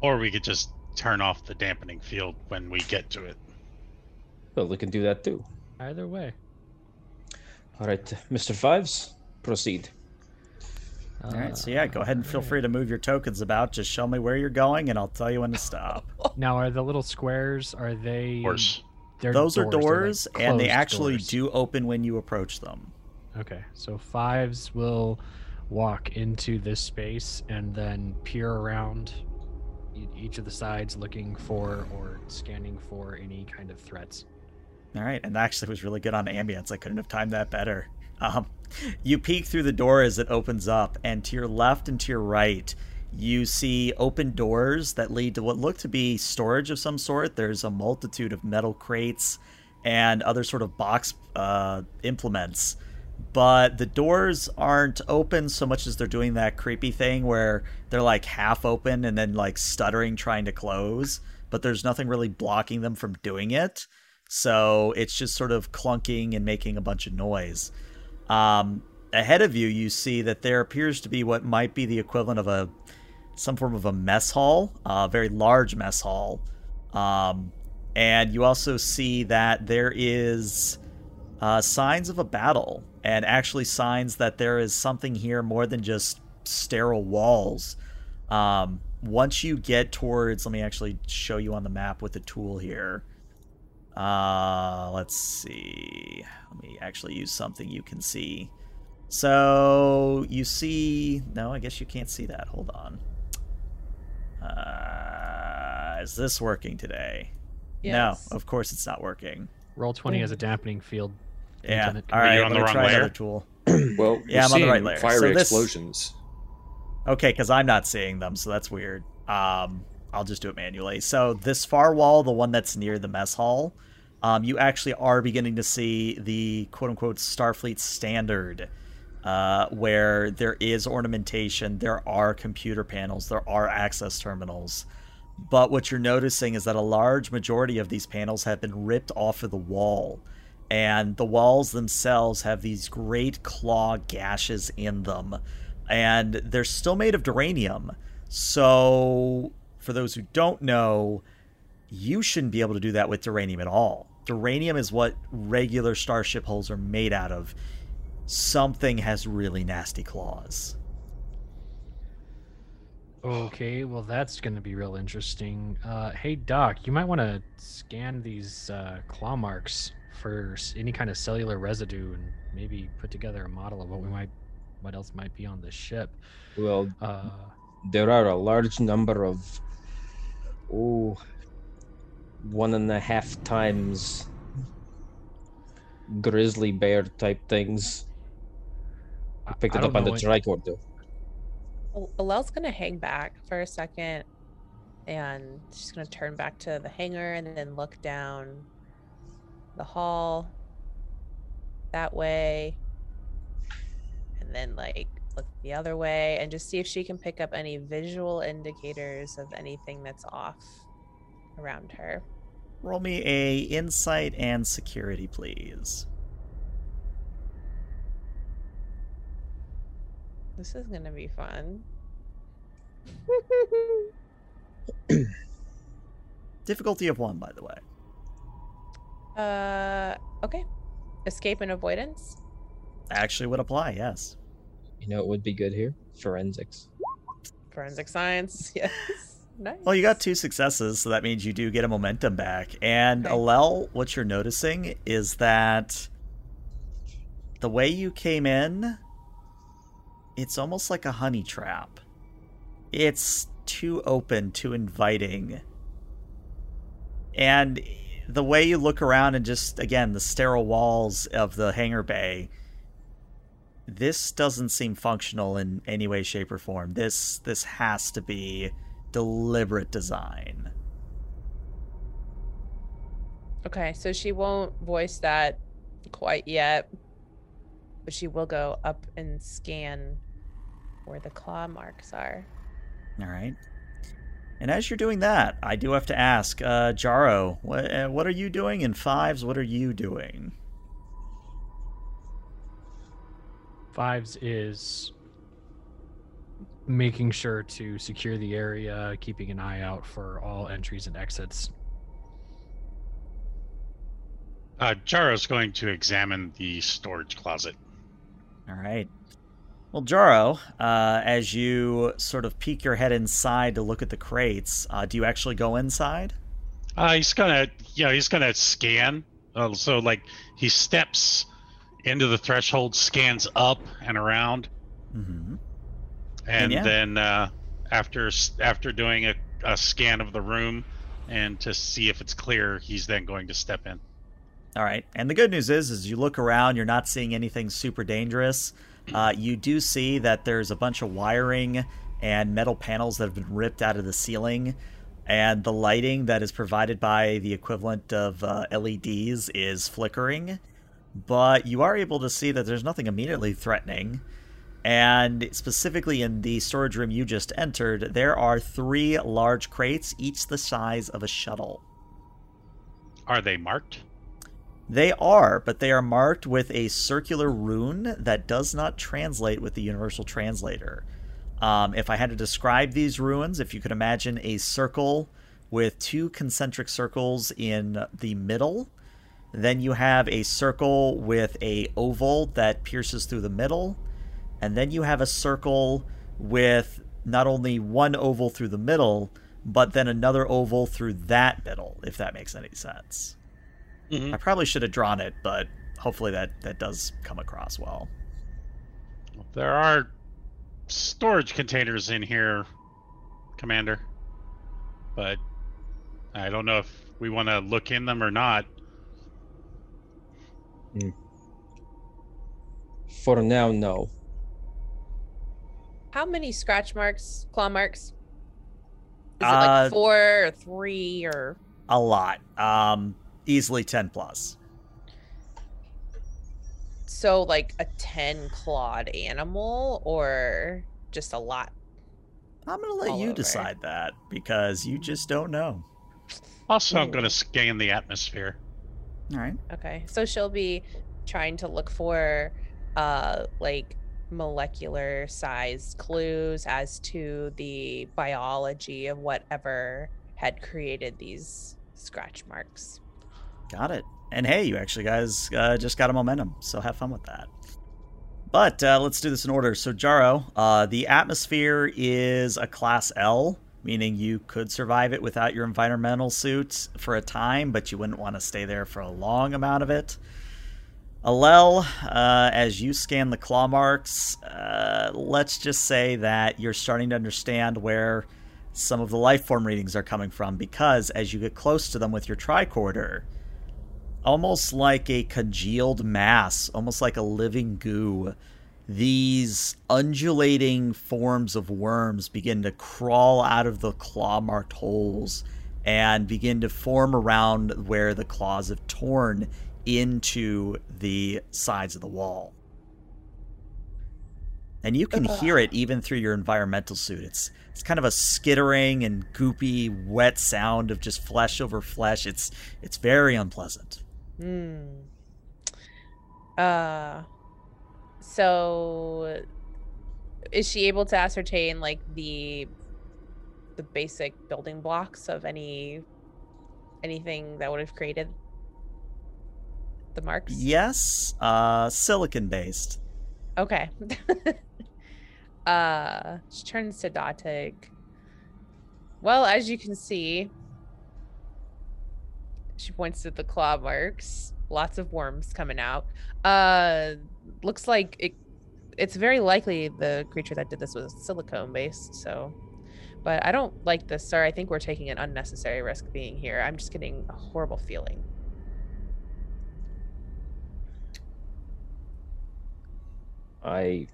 Or we could just turn off the dampening field when we get to it. Well, we can do that too. Either way. All right, Mr. Fives, proceed. All right, so yeah, go ahead and feel free to move your tokens about. Just show me where you're going, and I'll tell you when to stop. Now, are the little squares? Are they? Of course. They're Those are like doors, and they actually doors. do open when you approach them. Okay, so fives will walk into this space and then peer around e- each of the sides, looking for or scanning for any kind of threats. All right, and actually was really good on ambience. I couldn't have timed that better. Um, you peek through the door as it opens up, and to your left and to your right, you see open doors that lead to what look to be storage of some sort. There's a multitude of metal crates and other sort of box uh, implements. But the doors aren't open so much as they're doing that creepy thing where they're like half open and then like stuttering trying to close, but there's nothing really blocking them from doing it. So it's just sort of clunking and making a bunch of noise. Um, ahead of you, you see that there appears to be what might be the equivalent of a some form of a mess hall, a very large mess hall. Um, and you also see that there is uh, signs of a battle, and actually signs that there is something here more than just sterile walls. Um, once you get towards, let me actually show you on the map with the tool here. Uh, let's see. Let me actually use something you can see. So you see, no, I guess you can't see that. Hold on. Uh, is this working today? Yes. No, of course it's not working. Roll twenty as a dampening field. Yeah. Lieutenant. All Are you right. on the wrong try layer? another tool. Well, Yeah, I'm on the right seeing layer. Fiery So this- explosions. Okay, because I'm not seeing them, so that's weird. Um, I'll just do it manually. So this far wall, the one that's near the mess hall, um, you actually are beginning to see the quote unquote Starfleet standard, uh, where there is ornamentation, there are computer panels, there are access terminals. But what you're noticing is that a large majority of these panels have been ripped off of the wall. And the walls themselves have these great claw gashes in them. And they're still made of duranium. So, for those who don't know, you shouldn't be able to do that with duranium at all. Duranium is what regular starship hulls are made out of. Something has really nasty claws. Okay, well that's going to be real interesting. Uh, hey Doc, you might want to scan these uh, claw marks for any kind of cellular residue and maybe put together a model of what we might, what else might be on this ship. Well, Uh, there are a large number of oh one and a half times grizzly bear type things. I I- picked I it up on the what- tricorder. Al- Alel's gonna hang back for a second, and she's gonna turn back to the hangar and then look down the hall that way, and then like look the other way and just see if she can pick up any visual indicators of anything that's off around her. Roll me a insight and security, please. This is gonna be fun. Difficulty of one, by the way. uh, okay. Escape and avoidance. Actually, would apply. Yes. You know, it would be good here. Forensics. Forensic science. Yes. Nice. Well, you got two successes, so that means you do get a momentum back. And Okay. Alel, what you're noticing is that the way you came in, it's almost like a honey trap. It's too open, too inviting. And the way you look around and just, again, the sterile walls of the hangar bay, this doesn't seem functional in any way, shape, or form. This this has to be deliberate design. Okay, so she won't voice that quite yet, but she will go up and scan where the claw marks are. All right. And as you're doing that, I do have to ask, uh, Jaro, what, uh, what are you doing in fives? What are you doing? Fives is making sure to secure the area, keeping an eye out for all entries and exits. Uh, Jaro's going to examine the storage closet. All right. Well, Jaro, uh, as you sort of peek your head inside to look at the crates, uh, do you actually go inside? Uh, he's gonna, you know, he's gonna scan. Uh, so like he steps into the threshold, scans up and around, Mm-hmm. and yeah. then uh, after after doing a, a scan of the room and to see if it's clear, he's then going to step in. All right. And the good news is, as you look around, you're not seeing anything super dangerous. Uh, you do see that there's a bunch of wiring and metal panels that have been ripped out of the ceiling, and the lighting that is provided by the equivalent of uh, LEDs is flickering. But you are able to see that there's nothing immediately threatening. And specifically in the storage room you just entered, there are three large crates, each the size of a shuttle. Are they marked? They are, but they are marked with a circular rune that does not translate with the Universal Translator. Um, if I had to describe these runes, if you could imagine a circle with two concentric circles in the middle, then you have a circle with a oval that pierces through the middle, and then you have a circle with not only one oval through the middle, but then another oval through that middle, if that makes any sense. Mhm. I probably should have drawn it, but hopefully that that does come across well. There are storage containers in here, Commander. But I don't know if we want to look in them or not. For now, no. How many scratch marks, claw marks? Is it Uh, like four or three or A lot. Um, easily 10 plus. So like a 10 clawed animal or just a lot? I'm going to let you over. decide that because you just don't know. Also, I'm going to scan the atmosphere. All right. Okay. So she'll be trying to look for uh like molecular size clues as to the biology of whatever had created these scratch marks. Got it. And hey, you actually guys uh, just got a momentum, so have fun with that. But uh, let's do this in order. So, Jaro, uh, the atmosphere is a class L, meaning you could survive it without your environmental suit for a time, but you wouldn't want to stay there for a long amount of it. Alel, uh, as you scan the claw marks, uh, let's just say that you're starting to understand where some of the life form readings are coming from because as you get close to them with your tricorder, almost like a congealed mass, almost like a living goo, these undulating forms of worms begin to crawl out of the claw marked holes and begin to form around where the claws have torn into the sides of the wall. And you can hear it even through your environmental suit. It's it's kind of a skittering and goopy, wet sound of just flesh over flesh. It's it's very unpleasant. Hmm. Uh so is she able to ascertain like the the basic building blocks of any anything that would have created the marks? Yes, uh, silicon based. Okay. uh she turns to Datig. Well, as you can see, she points to the claw marks. Lots of worms coming out. Uh looks like it it's very likely the creature that did this was silicone based, so but I don't like this, sir. I think we're taking an unnecessary risk being here. I'm just getting a horrible feeling. I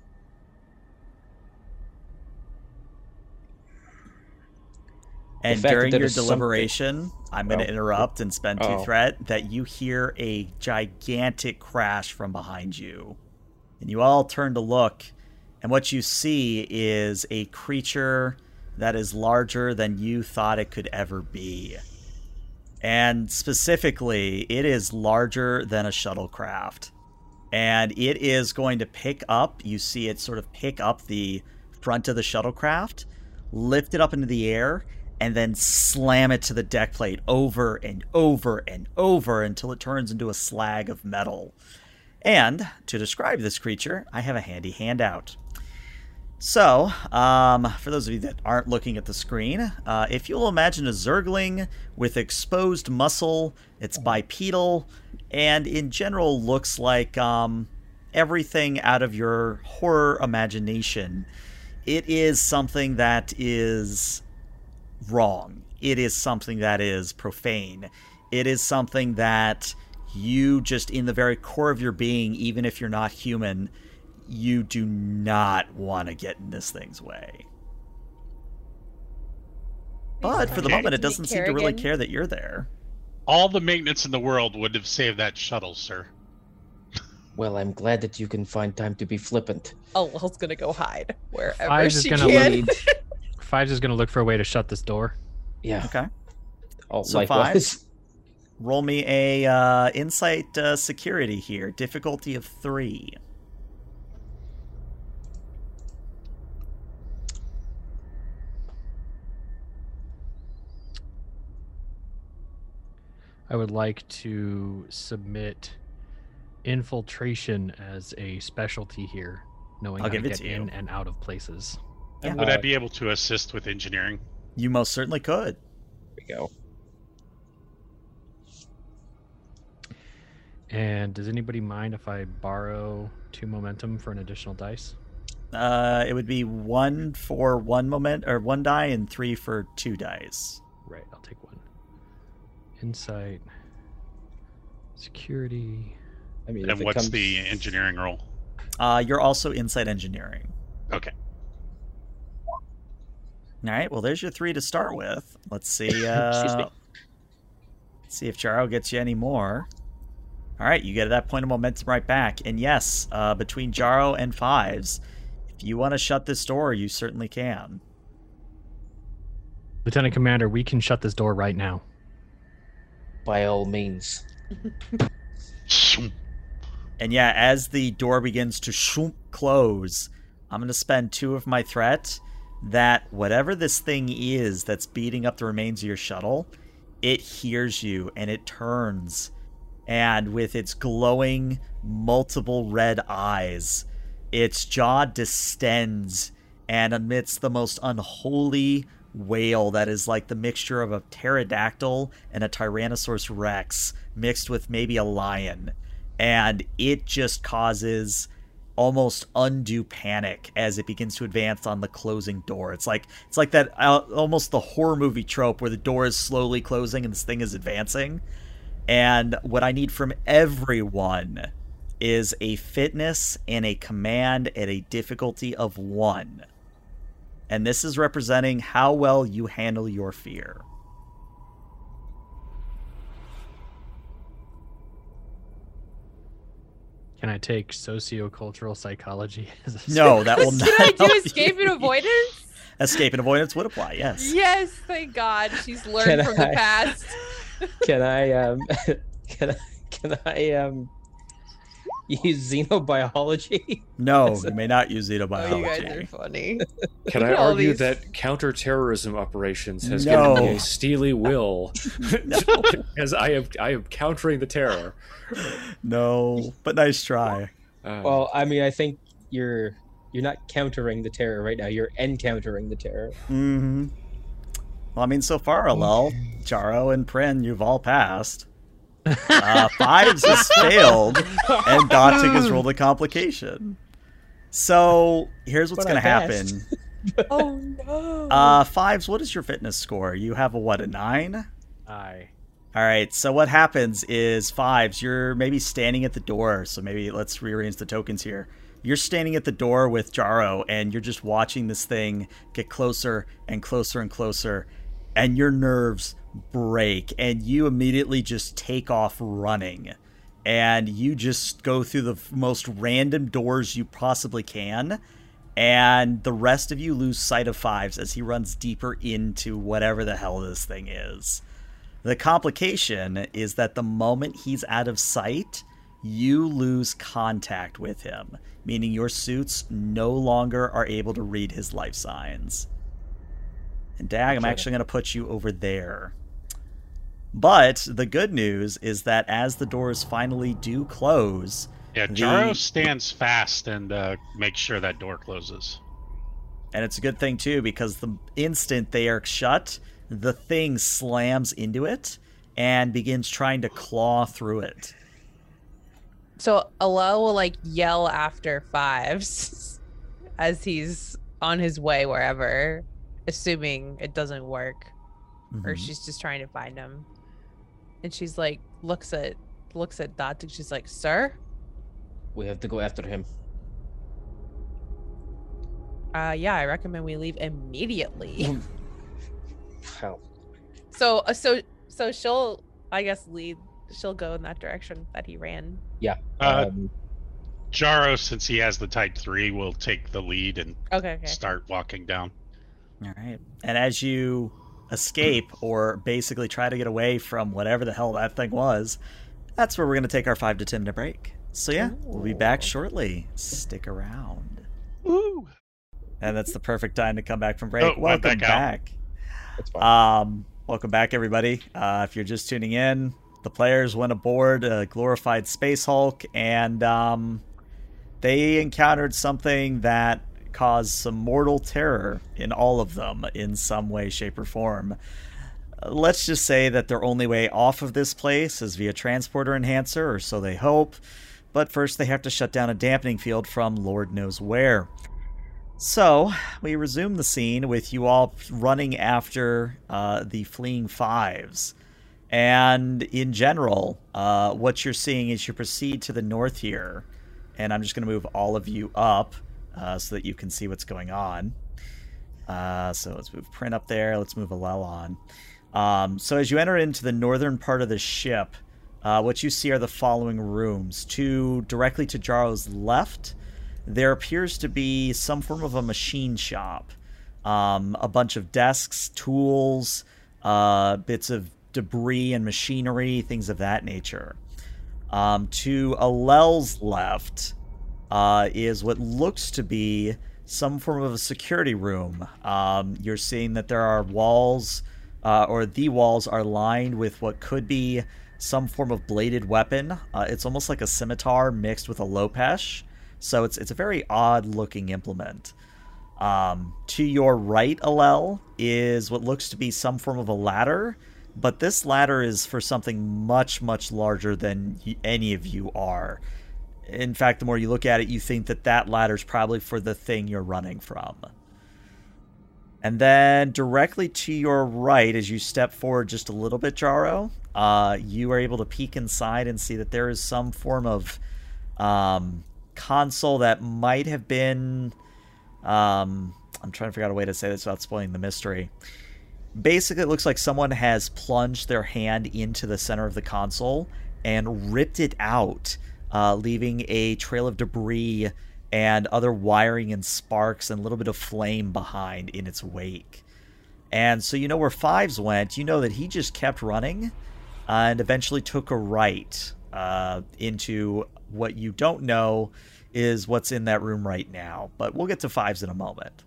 And during your is something- deliberation, I'm going to Oh. interrupt and spend two Oh. threat that you hear a gigantic crash from behind you. And you all turn to look, and what you see is a creature that is larger than you thought it could ever be. And specifically, it is larger than a shuttlecraft. And it is going to pick up, you see it sort of pick up the front of the shuttlecraft, lift it up into the air, and then slam it to the deck plate over and over and over until it turns into a slag of metal. And to describe this creature, I have a handy handout. So, um, for those of you that aren't looking at the screen, uh, if you'll imagine a zergling with exposed muscle, it's bipedal, and in general looks like um, everything out of your horror imagination. It is something that is wrong. It is something that is profane. It is something that you just, in the very core of your being, even if you're not human, you do not want to get in this thing's way. But for the Okay. moment, it doesn't seem to really care that you're there. All the maintenance in the world would have saved that shuttle, sir. well, I'm glad that you can find time to be flippant. Oh, Lil's gonna go hide wherever Five's just she gonna can. Need- Five's just gonna look for a way to shut this door. yeah. Okay. Oh, So likewise. Roll me a uh, insight uh, security here. Difficulty of three. I would like to submit infiltration as a specialty here, knowing I'll how give to it get to you. in and out of places. Yeah. Would I Uh, be able to assist with engineering? You most certainly could. There we go. And does anybody mind if I borrow two momentum for an additional dice? Uh, it would be one for one moment or one die and three for two dice. Right, I'll take one. Insight, security. I mean, And what's comes- the engineering role? Uh, you're also inside engineering. Okay. All right. Well, there's your three to start with. Let's see. Excuse me. Uh, See if Jaro gets you any more. All right, you get that point of momentum right back. And yes, uh, between Jaro and Fives, if you want to shut this door, you certainly can. Lieutenant Commander, we can shut this door right now. By all means. And yeah, as the door begins to shoom close, I'm going to spend two of my threat that whatever this thing is that's beating up the remains of your shuttle, it hears you and it turns. And with its glowing, multiple red eyes, its jaw distends and amidst the most unholy wail that is like the mixture of a pterodactyl and a Tyrannosaurus Rex mixed with maybe a lion. And it just causes almost undue panic as it begins to advance on the closing door. It's like it's like that uh, almost the horror movie trope where the door is slowly closing and this thing is advancing. And what I need from everyone is a fitness and a command at a difficulty of 1. And this is representing how well you handle your fear. Can I take sociocultural psychology as a No, that will not. Can I do help you. escape and avoidance? Escape and avoidance would apply, yes. Yes, thank God. She's learned Can from the past. Can I um can I can I um use xenobiology? No, you may not use xenobiology. Oh, you guys are xenobiology. funny. Can I argue these- that counterterrorism operations has No. given me a steely will No. as I am I am countering the terror. no, but nice try. Uh, Well, I mean, I think you're you're not countering the terror right now. You're encountering the terror. hmm Well, I mean, so far, Alel, Jaro, and Prin, you've all passed. Uh, Fives has failed, and Daunting has rolled a complication. So here's what's going to happen. Oh no. Uh, Fives, what is your fitness score? You have a what, a nine? I. All right. So what happens is Fives, you're maybe standing at the door. So maybe let's rearrange the tokens here. You're standing at the door with Jaro, and you're just watching this thing get closer and closer and closer, and your nerves break, and you immediately just take off running, and you just go through the most random doors you possibly can. And the rest of you lose sight of Fives as he runs deeper into whatever the hell this thing is. The complication is that the moment he's out of sight, you lose contact with him, meaning your suits no longer are able to read his life signs. And Dag, I'm actually going to put you over there. But the good news is that as the doors finally do close, Yeah, The- Jaro stands fast and uh, makes sure that door closes. and it's a good thing too because the instant they are shut, the thing slams into it and begins trying to claw through it. So Alel will like yell after Fives as he's on his way wherever, assuming it doesn't work or Mhm. she's just trying to find him. And she's like looks at looks at Dot and she's like, "Sir, We have to go after him. uh yeah, I recommend we leave immediately." How? so uh, so so she'll I guess lead she'll go in that direction that he ran. Yeah. Uh, um, Jaro, since he has the Type 3, will take the lead and Okay, okay. start walking down. All right. And as you escape or basically try to get away from whatever the hell that thing was, that's where we're going to take our 5 to 10 minute break. So yeah, we'll be back shortly. Stick around. Woo! And that's the perfect time to come back from break. Oh, welcome back that's fine. Um, welcome back, everybody. Uh, if you're just tuning in, the players went aboard a glorified Space Hulk, and um, they encountered something that caused some mortal terror in all of them in some way, shape, or form. Let's just say that their only way off of this place is via transporter enhancer, or so they hope. But first, they have to shut down a dampening field from Lord knows where. So, we resume the scene with you all running after uh, the fleeing fives. And in general, uh, what you're seeing is you proceed to the north here. And I'm just going to move all of you up uh, so that you can see what's going on. Uh, so let's move Prin up there. Let's move Alel on. Um, so as you enter into the northern part of the ship, uh, what you see are the following rooms. To directly to Jaro's left, there appears to be some form of a machine shop. Um, a bunch of desks, tools, uh, bits of debris and machinery, things of that nature. Um, to Alel's left uh, is what looks to be some form of a security room. Um, you're seeing that there are walls, uh, or the walls are lined with what could be some form of bladed weapon. Uh, it's almost like a scimitar mixed with a khopesh. So it's it's a very odd looking implement. Um, to your right, Alel, is what looks to be some form of a ladder, but this ladder is for something much, much larger than any of you are. In fact, the more you look at it, you think that that ladder is probably for the thing you're running from. And then directly to your right, as you step forward just a little bit, Jaro, uh, you are able to peek inside and see that there is some form of um, console that might have been. Um, I'm trying to figure out a way to say this without spoiling the mystery. Basically, it looks like someone has plunged their hand into the center of the console and ripped it out, uh, leaving a trail of debris and other wiring and sparks and a little bit of flame behind in its wake. And so you know where Fives went. You know that he just kept running and eventually took a right uh, into what you don't know is what's in that room right now. But we'll get to Fives in a moment.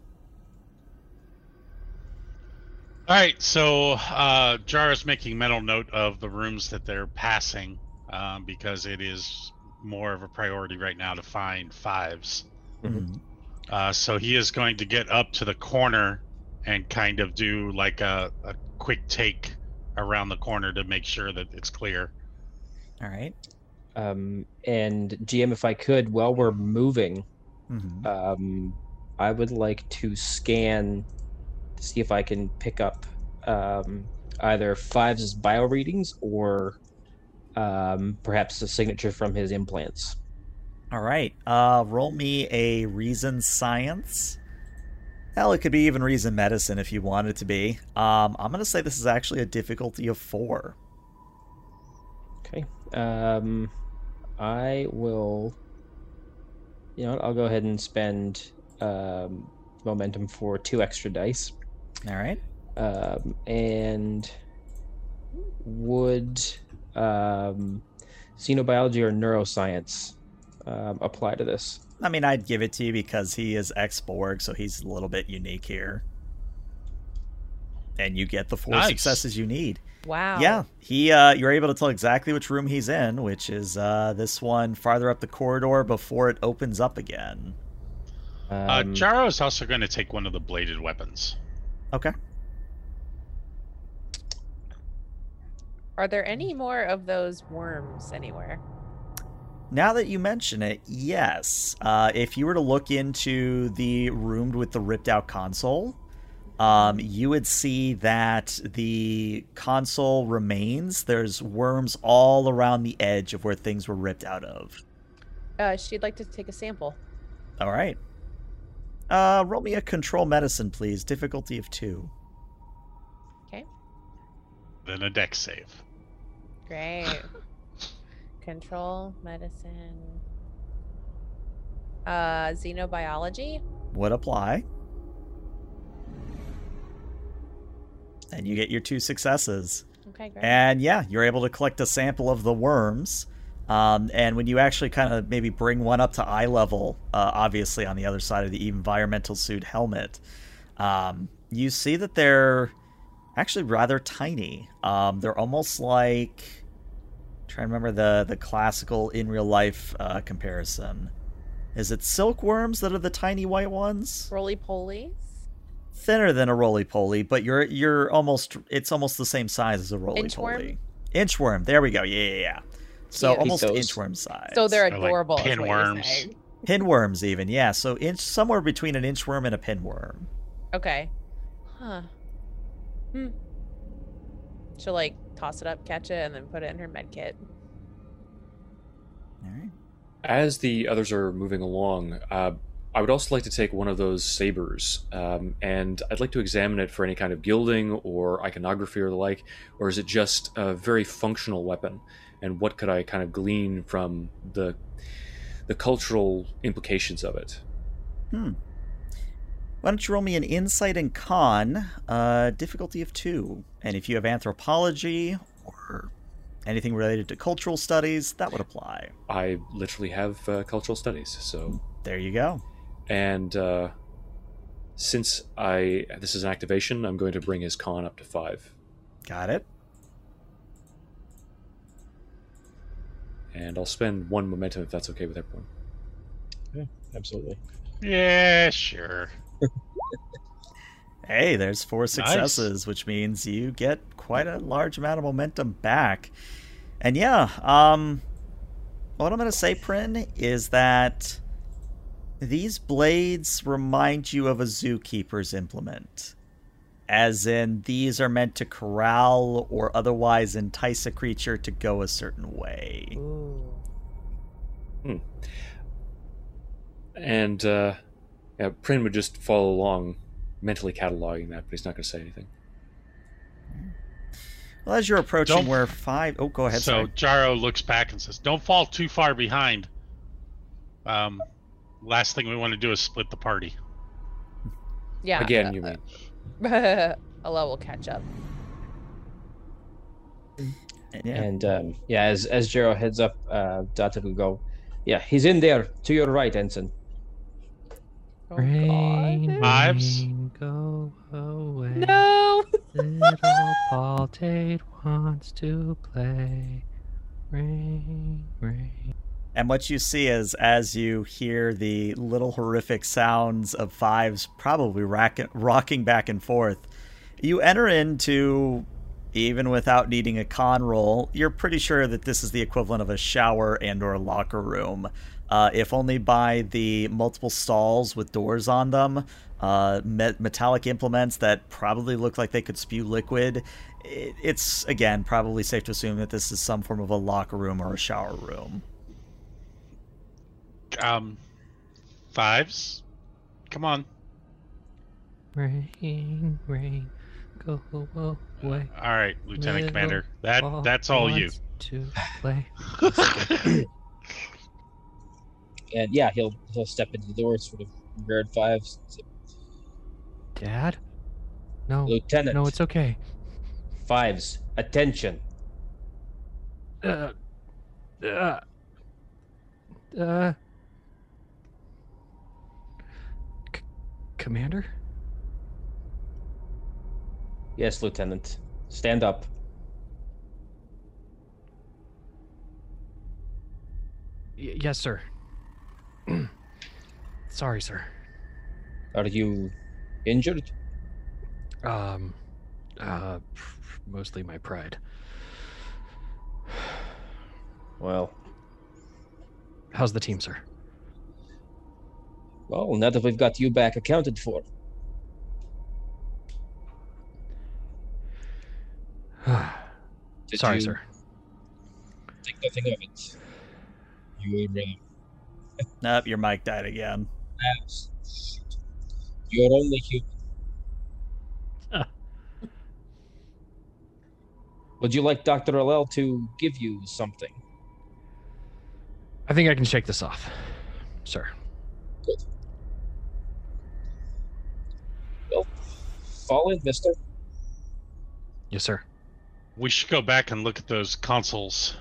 All right, so uh, Jaro's making mental note of the rooms that they're passing um, because it is more of a priority right now to find fives. Mhm. Uh, so he is going to get up to the corner and kind of do like a, a quick take around the corner to make sure that it's clear. All right. Um, and GM, if I could, while we're moving, Mhm. um, I would like to scan to see if I can pick up um, either Fives' bio readings or um, perhaps a signature from his implants. All right. Uh, roll me a reason science. Hell, it could be even reason medicine if you want it to be. Um, I'm gonna say this is actually a difficulty of four. Okay. Um, I will. You know, what, I'll go ahead and spend um, momentum for two extra dice. All right. Um, and would um, xenobiology or neuroscience um, apply to this? I mean, I'd give it to you because he is ex Borg, so he's a little bit unique here. And you get the four Nice. successes you need. Wow. Yeah, he. Uh, you're able to tell exactly which room he's in, which is uh, this one farther up the corridor before it opens up again. Uh, Um, Jaro is also going to take one of the bladed weapons. Okay. Are there any more of those worms anywhere? Now that you mention it, yes. Uh, if you were to look into the room with the ripped out console, um, you would see that the console remains. There's worms all around the edge of where things were ripped out of. Uh, she'd like to take a sample. All right. Uh, roll me a control medicine, please. Difficulty of two. Okay. Then a deck save. Great. Control medicine. Uh, xenobiology. Would apply. And you get your two successes. Okay, great. And yeah, you're able to collect a sample of the worms. Um, and when you actually kind of maybe bring one up to eye level, uh, obviously on the other side of the environmental suit helmet, um, you see that they're actually rather tiny. Um, they're almost like try to remember the the classical in real life uh, comparison. Is it silkworms that are the tiny white ones? Roly polies. Thinner than a roly poly, but you're you're almost it's almost the same size as a roly poly. Inchworm. There we go. Yeah, yeah, yeah. So Cute. almost inchworm size. So they're adorable. is what pinworms. pinworms even. Yeah. So inch somewhere between an inchworm and a pinworm. Okay. Huh. Hmm. She'll like toss it up, catch it, and then put it in her med kit. All right. As the others are moving along, uh, I would also like to take one of those sabers, um, and I'd like to examine it for any kind of gilding or iconography or the like, or is it just a very functional weapon? And what could I kind of glean from the the cultural implications of it? Hmm. Why don't you roll me an insight and Conn, uh, difficulty of two, and if you have anthropology or anything related to cultural studies, that would apply. I literally have uh, cultural studies, so There you go. and uh, since I this is an activation, I'm going to bring his Conn up to five, Got it. and I'll spend one momentum if that's okay with everyone. Absolutely. Yeah, sure. Hey, there's four successes, which means you get quite a large amount of momentum back. And yeah, um, what I'm going to say, Prin, is that these blades remind you of a zookeeper's implement. As in, these are meant to corral or otherwise entice a creature to go a certain way. Ooh. And uh, yeah, Prin would just follow along, mentally cataloging that, but he's not going to say anything. Well, as you're approaching Don't- where five oh go ahead. so sorry. Jaro looks back and says, "Don't fall too far behind." Um, last thing we want to do is split the party. Yeah. Again, uh, you mean? uh, Allah will catch up. Yeah. And um, yeah, as as Jaro heads up, uh, Data will go. Yeah, he's in there to your right, Ensign. Oh, Rain, God. Rain, go away. No. Little Paul Tate wants to play. Rain, rain. And what you see is as you hear the little horrific sounds of fives probably rack- rocking back and forth, you enter into, even without needing a Conn roll, you're pretty sure that this is the equivalent of a shower and or locker room. Uh, if only by the multiple stalls with doors on them, uh, me- metallic implements that probably look like they could spew liquid. It- It's, again, probably safe to assume that this is some form of a locker room or a shower room. Um, fives. Come on. Rain, rain, go away. All right, Lieutenant Little Commander. That that's all you. To play. And yeah, he'll he'll step into the door, sort of guard fives. say, Dad? No, Lieutenant, no, it's okay. fives, attention. Uh, uh, uh, C- Commander? Yes, Lieutenant. Stand up. Y- yes, sir. Sorry, sir. Are you injured? Um, uh, mostly my pride. Well, How's the team, sir? well, now that we've got you back accounted for, Sorry, sir. think nothing of it? You were Nope, your mic died again. ass. You're only human. Would you like Dr. Alel to give you something? I think I can shake this off, sir. Good. Well, fall in, mister. Yes, sir. We should go back and look at those consoles.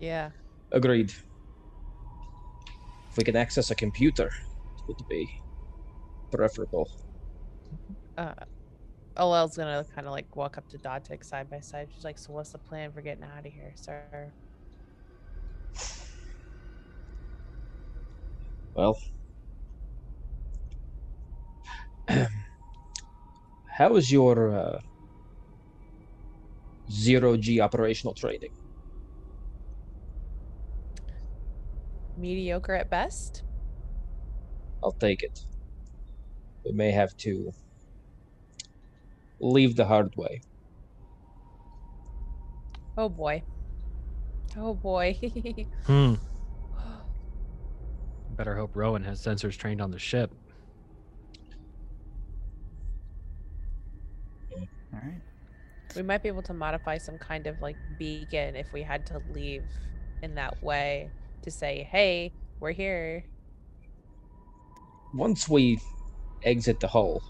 Yeah. Agreed. If we can access a computer, it would be preferable. Uh, Alel's gonna kind of like walk up to Datig side by side. She's like, "So what's the plan for getting out of here, sir?" Well, how is your uh, zero G operational training? Mediocre at best. I'll take it. We may have to leave the hard way. Oh boy. Oh boy. Hmm. Better hope Rowan has sensors trained on the ship. All right. We might be able to modify some kind of like beacon if we had to leave in that way to say, hey, we're here. Once we exit the hull,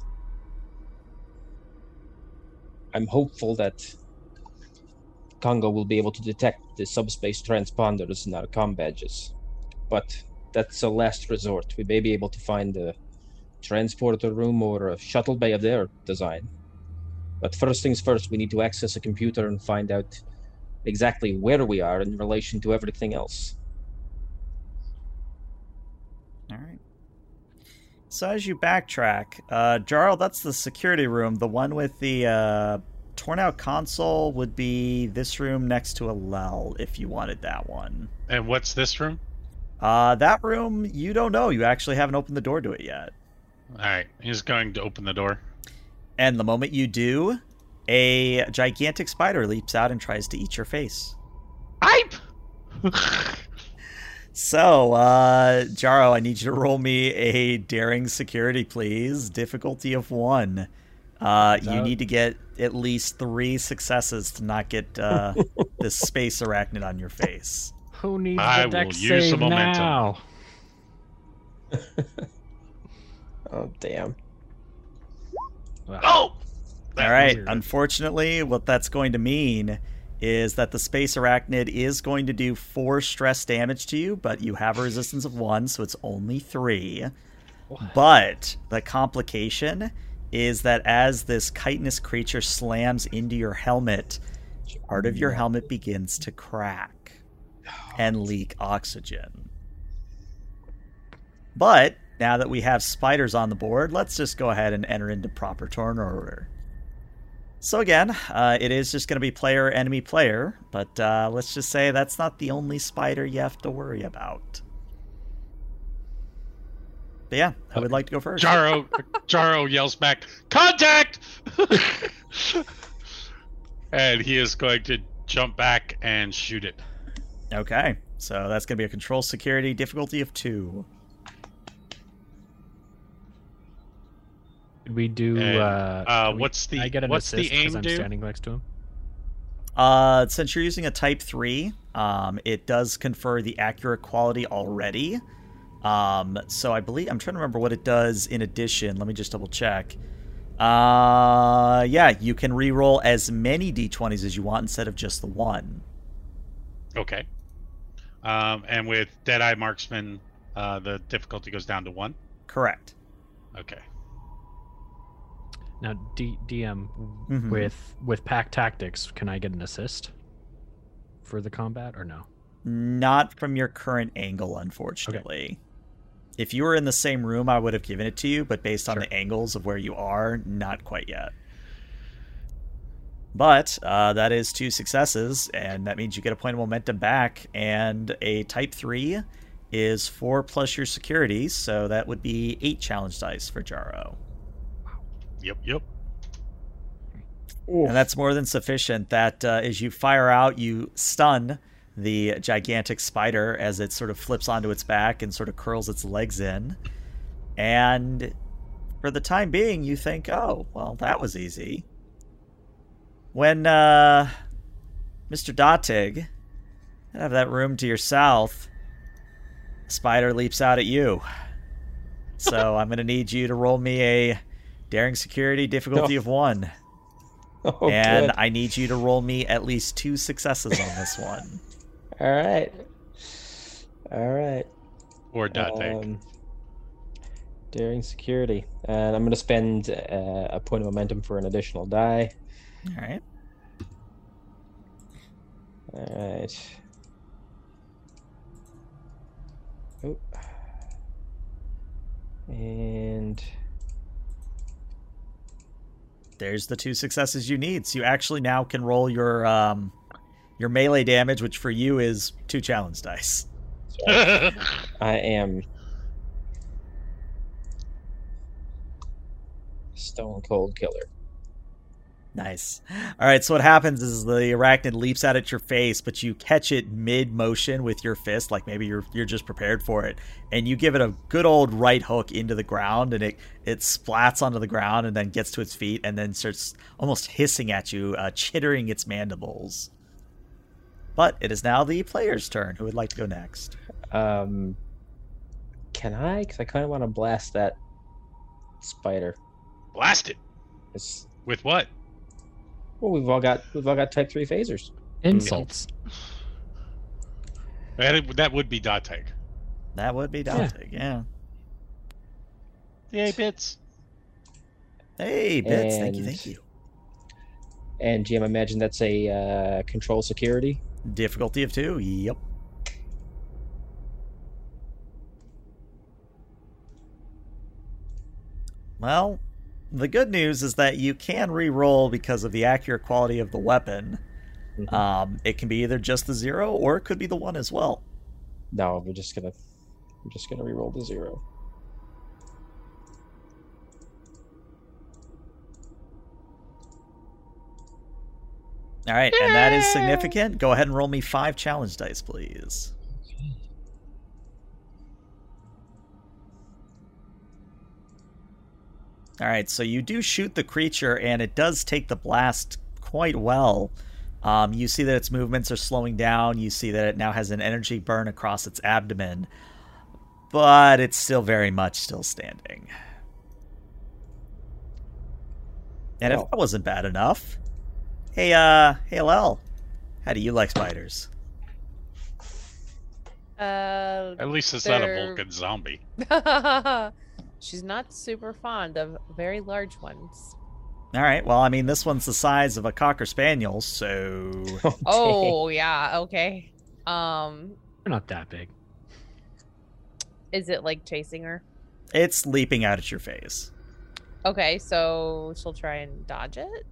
I'm hopeful that Congo will be able to detect the subspace transponders in our com badges. But that's a last resort. We may be able to find a transporter room or a shuttle bay of their design. But first things first, we need to access a computer and find out exactly where we are in relation to everything else. All right. So as you backtrack, uh, Jaro, that's the security room. The one with the uh, torn out console would be this room next to Alel, if you wanted that one. and what's this room? Uh, that room, you don't know. You actually haven't opened the door to it yet. All right, he's going to open the door. And the moment you do, a gigantic spider leaps out and tries to eat your face. Hype. So, uh, Jaro, I need you to roll me a daring security, please. Difficulty of one. Uh, you need to get at least three successes to not get uh, this space arachnid on your face. Who needs I the deck will use the momentum. now? Oh damn! Well, oh, All right. weird. Unfortunately, what that's going to mean is that the space arachnid is going to do four stress damage to you, but you have a resistance of one, so it's only three. But the complication is that as this chitinous creature slams into your helmet, part of your helmet begins to crack and leak oxygen. But now that we have spiders on the board, let's just go ahead and enter into proper turn order. So again, uh, it is just going to be player enemy player, but uh, let's just say that's not the only spider you have to worry about. But yeah, I would like to go first. Jaro, Jaro yells back, "Contact!" and he is going to jump back and shoot it. Okay, so that's going to be a control security difficulty of two. Did we do? And, uh, uh, we- what's the- I get an what's the aim I'm do? standing next to him. Uh, since you're using a Type Three, um, it does confer the accurate quality already. Um, so I believe I'm trying to remember what it does in addition. Let me just double check. Uh, yeah, you can re-roll as many d20s as you want instead of just the one. Okay. Um, and with Deadeye Marksman, uh, the difficulty goes down to one. Correct. Okay. Now, D- DM Mhm. with with pack tactics, can I get an assist for the combat or no? Not from your current angle, unfortunately. If you were in the same room, I would have given it to you, but based on Sure. the angles of where you are, not quite yet. But uh, that is two successes, and that means you get a point of momentum back. And a type three is four plus your security, so that would be eight challenge dice for Jaro. Yep. Yep. And that's more than sufficient. That uh, as you fire out, you stun the gigantic spider as it sort of flips onto its back and sort of curls its legs in. And for the time being, you think, oh, well, that was easy. When uh, Mr. Datig, you have that room to your south, spider leaps out at you. So I'm going to need you to roll me a daring security difficulty No. of one. Oh, and good. I need you to roll me at least two successes on this one. All right. All right. Or dot take. Um, daring security, and I'm going to spend uh, a point of momentum for an additional die. All right. All right. Oh. And There's the two successes you need. So you actually now can roll your um, your melee damage, which for you is two challenge dice. I am stone cold killer. Nice. All right, so what happens is the arachnid leaps out at your face, but you catch it mid motion with your fist, like maybe you're you're just prepared for it, and you give it a good old right hook into the ground, and it it splats onto the ground and then gets to its feet and then starts almost hissing at you, uh, chittering its mandibles. But it is now the player's turn. Who would like to go next? Um, can I? Because I kind of want to blast that spider. Blast it. It's, With what? Well, we've all got we've all got type three phasers. Insults. That, that would be Datig. That would be Dante. Yeah. Yay, bits. Hey, bits. Thank you. Thank you. And GM, I imagine that's a uh, control security. Difficulty of two. Yep. Well, the good news is that you can re-roll because of the accurate quality of the weapon. Mhm. Um, it can be either just the zero or it could be the one as well. No, we're just gonna we're just gonna re-roll the zero. All right, and that is significant. Go ahead and roll me five challenge dice, please. All right, so you do shoot the creature, and it does take the blast quite well. Um, you see that its movements are slowing down. You see that it now has an energy burn across its abdomen, but it's still very much still standing. And if that wasn't bad enough, hey, uh, hey, Lel, how do you like spiders? Uh, At least it's not a They're- Vulcan zombie. she's not super fond of very large ones. All right, well, I mean, this one's the size of a cocker spaniel, so dang. Oh yeah, okay. Um, They're not that big. is it like chasing her? it's leaping out at your face. Okay, so she'll try and dodge it.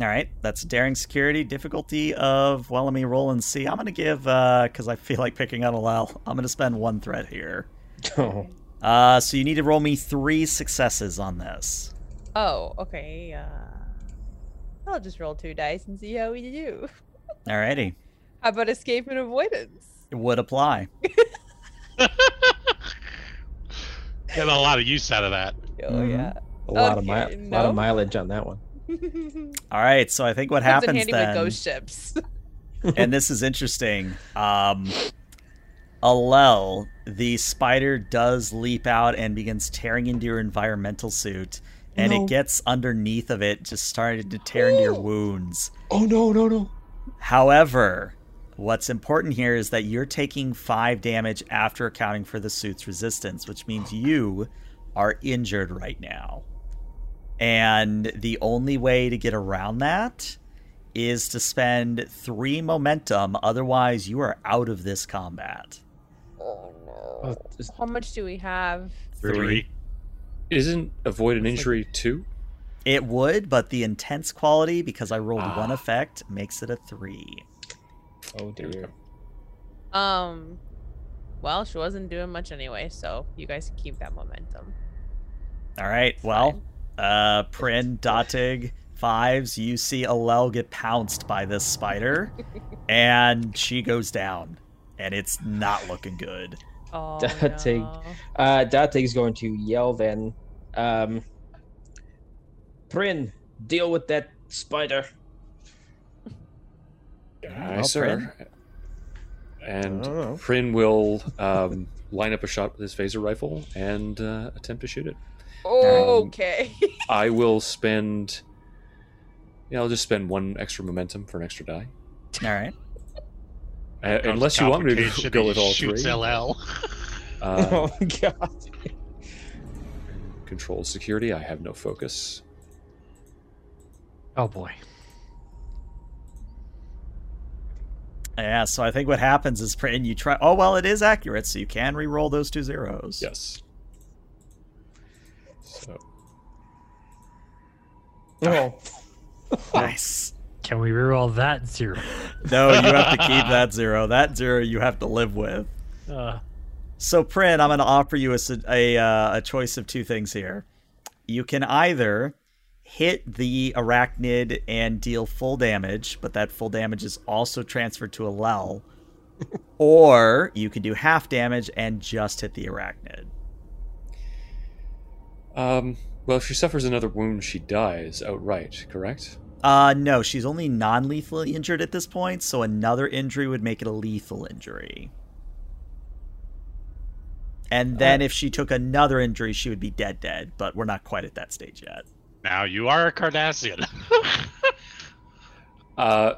All right, that's daring security difficulty of well, let me roll and see. I'm gonna give uh because I feel like picking on Alel. I'm gonna spend one threat here. Oh, Uh, so you need to roll me three successes on this. Oh, okay. Uh, I'll just roll two dice and see how we do. Alrighty, How about escape and avoidance? it would apply. Get a lot of use out of that. Oh yeah. a lot of mi- Okay, lot of mileage on that one. All right, so I think what Comes in happens handy then. with ghost ships. and this is interesting. Um, Alel, the spider does leap out and begins tearing into your environmental suit, and No. it gets underneath of it, just started to tear into your wounds. Oh no, no, no. However, what's important here is that you're taking five damage after accounting for the suit's resistance, which means you are injured right now. And the only way to get around that is to spend three momentum, otherwise, you are out of this combat. Oh. Is- How much do we have? Three. Isn't avoid an It's like- injury two? It would, but the intense quality, because I rolled one Ah. effect, makes it a three. oh dear. Um. Well, she wasn't doing much anyway, so you guys can keep that momentum. All right, well, uh, Prin, Datig, Fives, you see Alel get pounced by this spider, and she goes down, and it's not looking good. Oh That thing. no. Uh, Date's going to yell then. Um, Prin, deal with that spider. Aye, Well, sir. And I. Prin will um, line up a shot with his phaser rifle and uh, attempt to shoot it. Okay. I will spend. Yeah, I'll just spend one extra momentum for an extra die. All right. Uh, unless you want me to complication, go with all shoots three. LL. Uh, oh god. controlled security. I have no focus. Oh boy. Yeah, so I think what happens is Prin, you try. Oh well, it is accurate, so you can re-roll those two zeros. Yes. So Oh, Nice. Can we reroll that zero? No, you have to keep that zero. That zero you have to live with. Uh, So, Prin, I'm going to offer you a, s- a, uh, a choice of two things here. You can either hit the arachnid and deal full damage, but that full damage is also transferred to Alel. or you can do half damage and just hit the arachnid. Um, well, if she suffers another wound, she dies outright, correct? Uh, no, she's only non lethally injured at this point, so another injury would make it a lethal injury. And then if she took another injury, she would be dead, dead, but we're not quite at that stage yet. Now you are a Cardassian. Uh,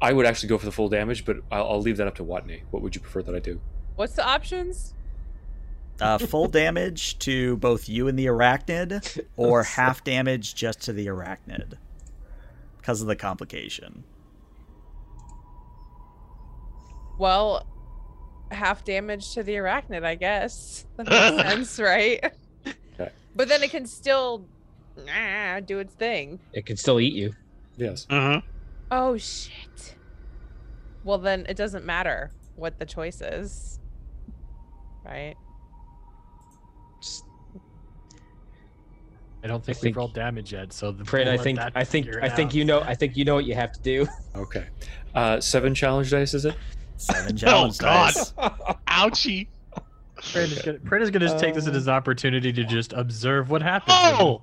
I would actually go for the full damage, but I'll, I'll leave that up to Watney. What would you prefer that I do? What's the options? Uh, full damage to both you and the arachnid, or half damage just to the arachnid because of the complication. Well, half damage to the arachnid, I guess. That makes sense, right? Okay. But then it can still nah, do its thing. It can still eat you. Yes. uh-huh. Oh shit. Well then it doesn't matter what the choice is. Right? I don't think, I we've think- rolled damage yet, so the, Fred, I think I think figure it I think you know I think you know what you have to do. Okay. Uh, seven challenge dice, is it? Seven challenge God. dice. Ouchie. Fred is gonna, Fred is gonna take this as an opportunity to just observe what happens. Oh!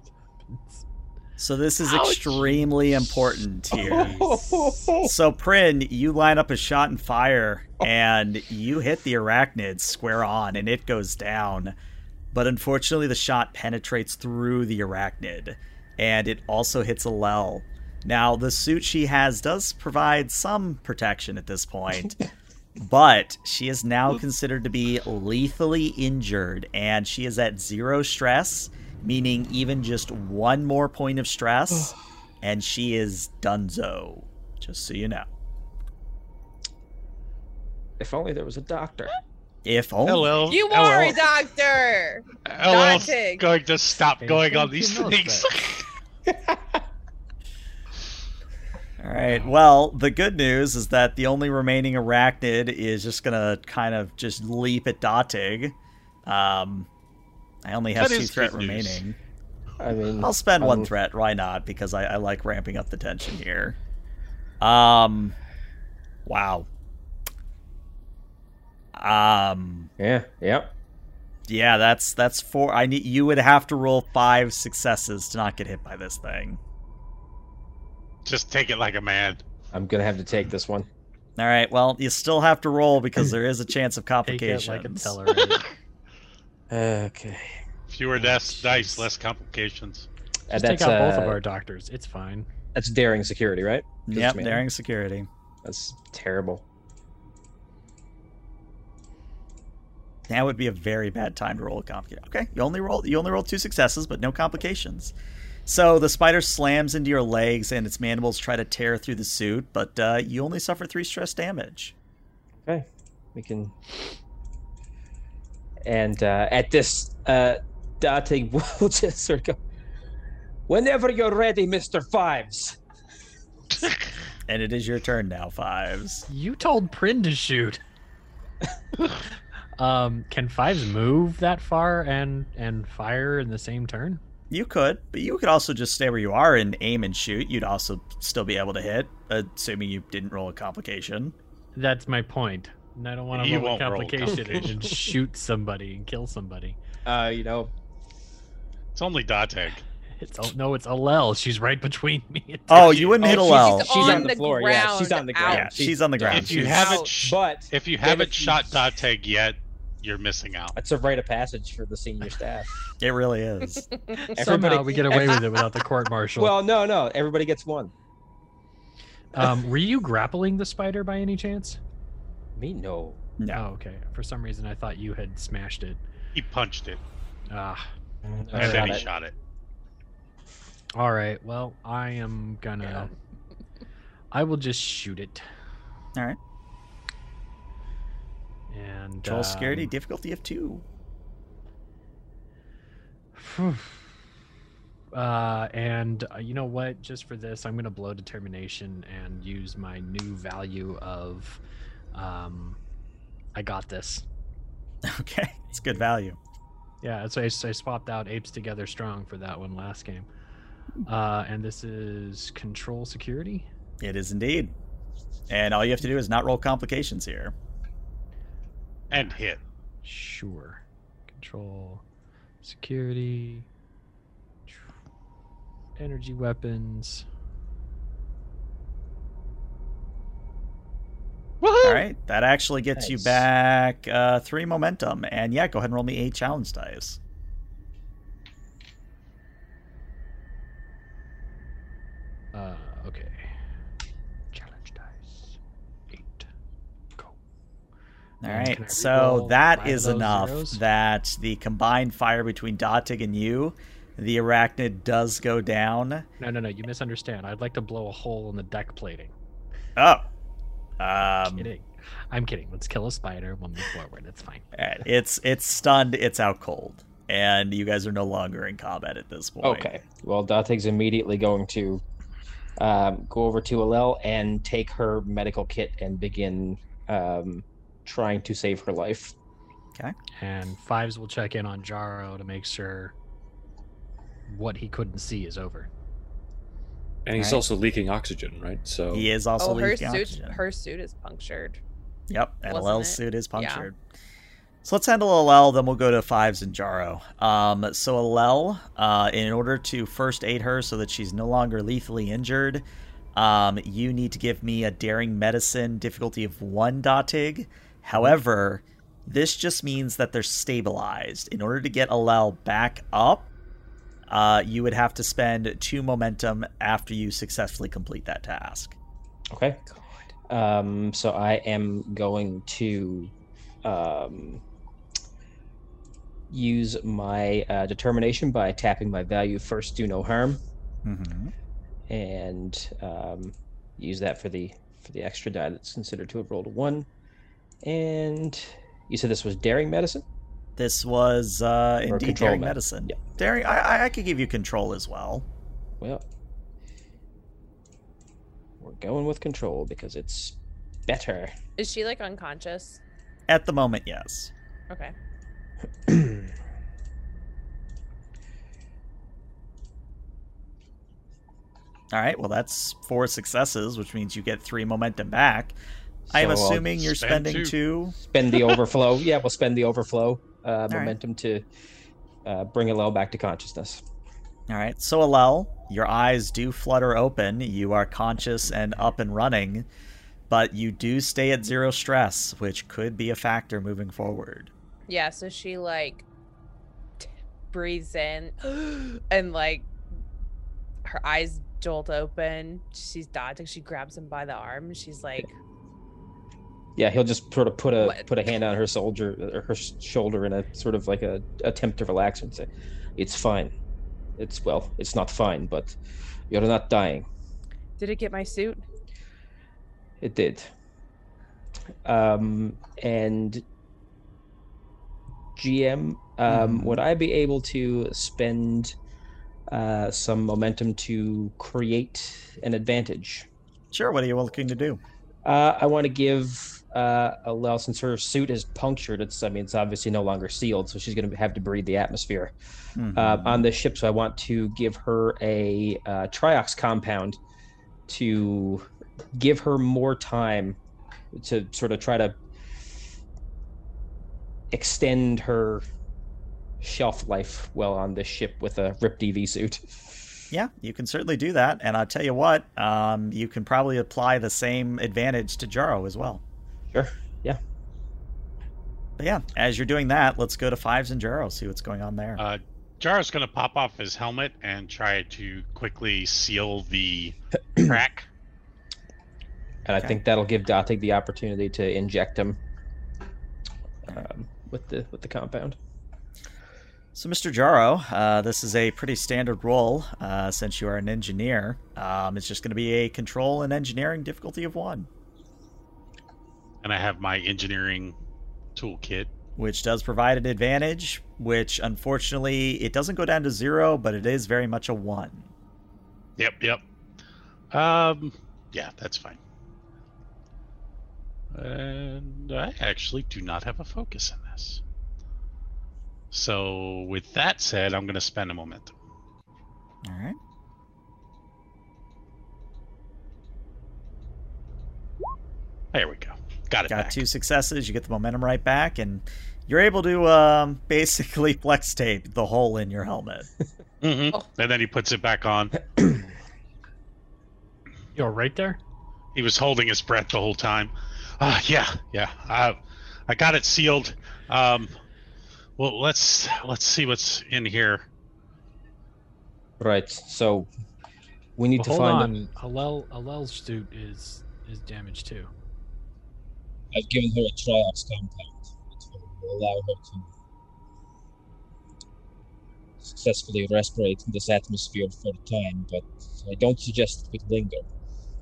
So this is Ouch. extremely important here. So Prin, you line up a shot and fire, and you hit the arachnid square on, and it goes down. But unfortunately, the shot penetrates through the arachnid, and it also hits Alel. Now, the suit she has does provide some protection at this point, but she is now considered to be lethally injured, and she is at zero stress, meaning even just one more point of stress, and she is donezo. Just so you know. if only there was a doctor. If only. Hello. You Hello. are a doctor! LL's Dante. going to stop Hey, going on these you, things. All right. Well, the good news is that the only remaining arachnid is just gonna kind of just leap at Datig. Um, I only have That two threat remaining. I mean, I'll spend one um, threat. Why not? Because I, I like ramping up the tension here. Um, wow. Um, Yeah. Yep. yeah, that's that's four. I need you would have to roll five successes to not get hit by this thing. Just take it like a man. I'm gonna have to take this one. All right. Well, you still have to roll because there is a chance of complications. Take complications. it like a Tellarite. Okay. Fewer deaths, dice, less complications. Uh, Just take that's out both of uh, our doctors. It's fine. that's daring security, right? Yep, daring security. That's terrible. Now would be a very bad time to roll a complication. Okay, you only roll you only roll two successes, but no complications. So the spider slams into your legs, and its mandibles try to tear through the suit, but uh, you only suffer three stress damage. Okay. We can. And uh, at this, uh, Date will just sort of go. Whenever you're ready, Mister Fives. And it is your turn now, fives. You told Prin to shoot. um, can fives move that far and and fire in the same turn? You could, but you could also just stay where you are and aim and shoot. You'd also still be able to hit, assuming you didn't roll a complication. That's my point. And I don't want to roll a won't roll a complication and, and shoot somebody and kill somebody. Uh, you know, It's only Datig. It's oh, no, it's Alel. She's right between me. and Oh, you wouldn't Oh, hit Alel. she's- She's she's on on the the floor. Yeah, she's on the ground. Yeah, she's on the ground. If you She's- haven't, out. sh- but if you haven't if you- shot Datig yet, you're missing out. That's a rite of passage for the senior staff. It really is. Somehow everybody- we get away with it without the court martial. Well, no, no. Everybody gets one. um, were you grappling the spider by any chance? Me, no. No. Oh, okay. For some reason, I thought you had smashed it. He punched it, Ah, and I then he it. shot it. all right. Well, I am gonna. I will just shoot it. All right. And Control security, um, difficulty of two. Uh, and uh, you know what? Just for this, I'm gonna blow determination and use my new value of, um, I got this. Okay, it's good value. Yeah, so I, I swapped out apes together strong for that one last game. Uh, and this is control security. It is indeed. And all you have to do is not roll complications here. And hit. Sure. Control security. Energy weapons. All right, that actually gets you back uh, three momentum. And yeah, go ahead and roll me eight challenge dice. And can I right, so re-roll that five of is those enough zeros? that the combined fire between Datig and you, the arachnid does go down. No, no, no. You misunderstand. I'd like to blow a hole in the deck plating. Oh, um, kidding. I'm kidding. Let's kill a spider. We'll move forward. It's fine. all right, it's it's stunned. It's out cold, and you guys are no longer in combat at this point. Okay. Well, Datig's immediately going to um, go over to Alel and take her medical kit and begin um, trying to save her life. Okay. And Fives will check in on Jaro to make sure what he couldn't see is over. And he's Right. also leaking oxygen, right? So He is also oh, her leaking suit, oxygen. her suit is punctured. Yep, and Wasn't Alel's it? suit is Yeah. punctured. So let's handle Alel, then we'll go to Fives and Jaro. Um, so Alel, uh, in order to first aid her so that she's no longer lethally injured, um, you need to give me a daring medicine difficulty of one Datig. However, this just means that they're stabilized. In order to get Alel back up, uh, you would have to spend two momentum after you successfully complete that task. Okay. Um, so I am going to um, use my uh, determination by tapping my value first, do no harm, Mm-hmm. and um, use that for the for the extra die that's considered to have rolled a one. And you said this was daring medicine. This was uh, indeed daring med- medicine. yeah. Daring, I, I, I could give you control as well. Well, we're going with control because it's better. Is she like unconscious? At the moment, yes. Okay. All right, well, that's four successes, which means you get three momentum back. I am So I'll assuming you're spend spending two. two. spend the overflow. Yeah, we'll spend the overflow uh, right. momentum to uh, bring Alel back to consciousness. All right, so Alel, your eyes do flutter open. You are conscious and up and running, but you do stay at zero stress, which could be a factor moving forward. Yeah, so she like t- breathes in and like her eyes jolt open. She's dodging. She grabs him by the arm. She's like, Yeah, he'll just sort of put a What? put a hand on her soldier or her shoulder in a sort of like a attempt to relax her and say, "It's fine. It's well, it's not fine, but you're not dying." "Did it get my suit?" It did. Um, and GM, um, Mhm. would I be able to spend uh, some momentum to create an advantage? Sure, what are you looking to do? Uh, I want to give uh, Alel, since her suit is punctured, it's I mean it's obviously no longer sealed, so she's going to have to breathe the atmosphere uh, Mhm. on this ship. So I want to give her a uh, triox compound to give her more time to sort of try to extend her shelf life well on this ship with a ripped EV suit. Yeah, you can certainly do that. And I'll tell you what, um, you can probably apply the same advantage to Jaro as well. Sure. Yeah. But yeah, as you're doing that, let's go to Fives and Jaro, see what's going on there. Uh, Jaro's going to pop off his helmet and try to quickly seal the crack. And I think that'll give Datig the opportunity to inject him um, with the with the compound. So, Mr. Jaro, uh, this is a pretty standard role uh, since you are an engineer. Um, it's just going to be a control and engineering difficulty of one, And I have my engineering toolkit. which does provide an advantage, which unfortunately it doesn't go down to zero, but it is very much a one. Yep, yep. Um, yeah, that's fine. And I actually do not have a focus in this. So, with that said, I'm going to spend a moment. All right. There we go. Got it. Got back. two successes. You get the momentum right back, and you're able to um, basically flex tape the hole in your helmet. mm-hmm. Oh. And then he puts it back on. You're right there. He was holding his breath the whole time. Uh, yeah, yeah. I, I got it sealed. Um, well, let's let's see what's in here. Right. So we need Well, to hold find. on. Alel Alel's suit is is damaged too. I've given her a Triox compound, which will allow her to successfully respirate in this atmosphere for a time, but I don't suggest it would linger.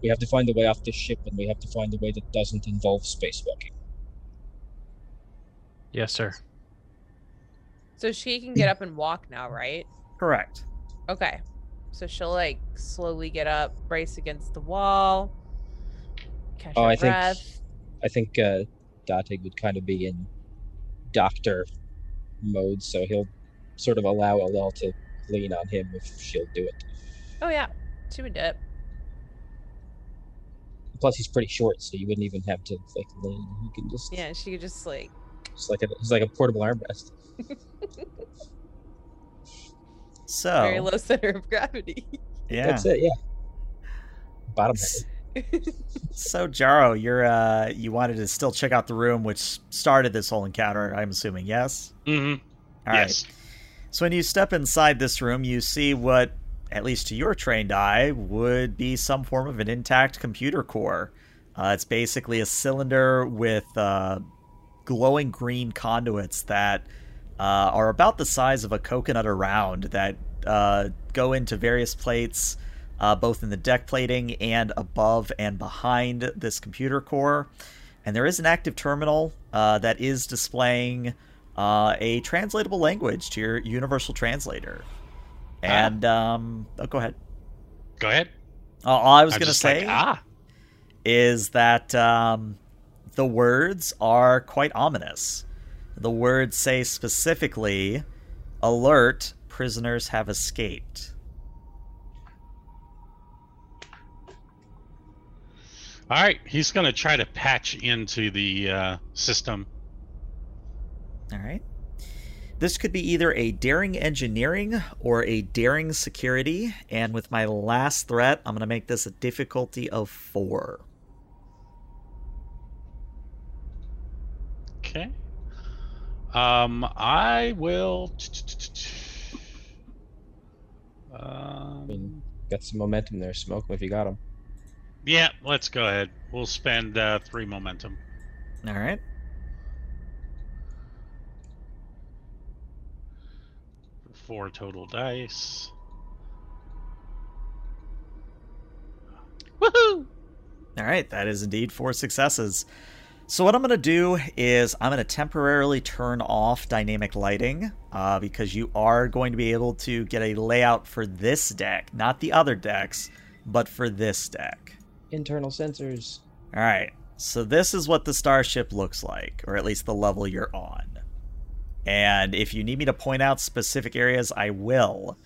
We have to find a way off this ship, and we have to find a way that doesn't involve spacewalking. Yes, sir. So she can get up and walk now, right? Correct. Okay. So she'll like slowly get up, brace against the wall, catch Oh, her I think. I think uh, Datig would kind of be in doctor mode, so he'll sort of allow Alel to lean on him if she'll do it. Oh yeah, she would do it. Plus, he's pretty short, so you wouldn't even have to like lean. You can just Yeah, she could just like It's like a, it's like a portable armrest. So very low center of gravity. yeah. That's it. Yeah. Bottom So Jaro, you're uh, you wanted to still check out the room which started this whole encounter. I'm assuming, yes. Mm-hmm. All right. yes. So when you step inside this room, you see what, at least to your trained eye, would be some form of an intact computer core. Uh, it's basically a cylinder with uh, glowing green conduits that uh, are about the size of a coconut around that uh, go into various plates, uh, both in the deck plating and above and behind this computer core. And there is an active terminal uh, that is displaying uh, a translatable language to your universal translator. And um, oh, go ahead. Go ahead. All I was going to just like, say ah, is that um, the words are quite ominous. The words say specifically, "Alert! Prisoners have escaped." all right. He's gonna try to patch into the uh, system. All right. This could be either a daring engineering or a daring security. And with my last threat, I'm going to make this a difficulty of four. Okay. Um, I will. I mean, Um, got some momentum there. Smoke 'em if you got them. yeah, let's go ahead. We'll spend uh, three momentum. All right. Four total dice. Woohoo! All right, that is indeed four successes. So what I'm going to do is I'm going to temporarily turn off dynamic lighting uh, because you are going to be able to get a layout for this deck, not the other decks, but for this deck. Internal sensors. All right, so this is what the starship looks like, or at least the level you're on. And if you need me to point out specific areas, I will.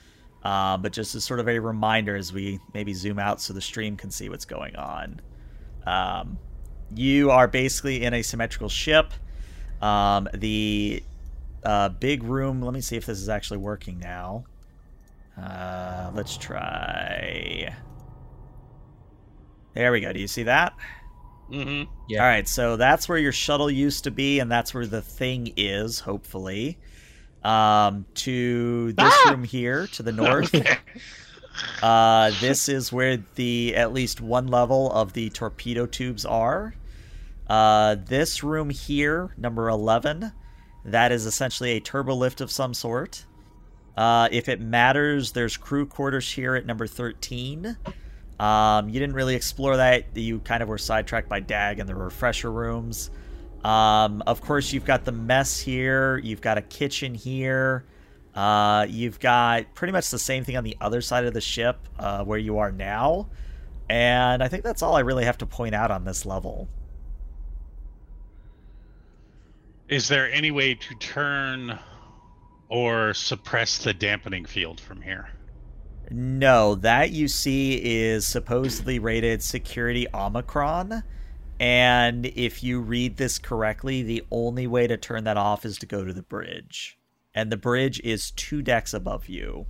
Uh, but just as sort of a reminder as we maybe zoom out so the stream can see what's going on. Um, you are basically in a symmetrical ship. Um, the uh, big room, let me see if this is actually working now. Uh, let's try. There we go. Do you see that? Mm-hmm. Yeah. All right, so that's where your shuttle used to be, and that's where the thing is, hopefully. Um, to this Ah! room here to the north. Uh, this is where the at least one level of the torpedo tubes are. Uh, this room here, number 11, that is essentially a turbo lift of some sort. Uh, if it matters, there's crew quarters here at number 13. Um, you didn't really explore that. You kind of were sidetracked by DAG and the refresher rooms. Um, of course, you've got the mess here. You've got a kitchen here. Uh, you've got pretty much the same thing on the other side of the ship uh, where you are now. And I think that's all I really have to point out on this level. Is there any way to turn or suppress the dampening field from here? No, that you see is supposedly rated security Omicron. And if you read this correctly, the only way to turn that off is to go to the bridge. And the bridge is two decks above you.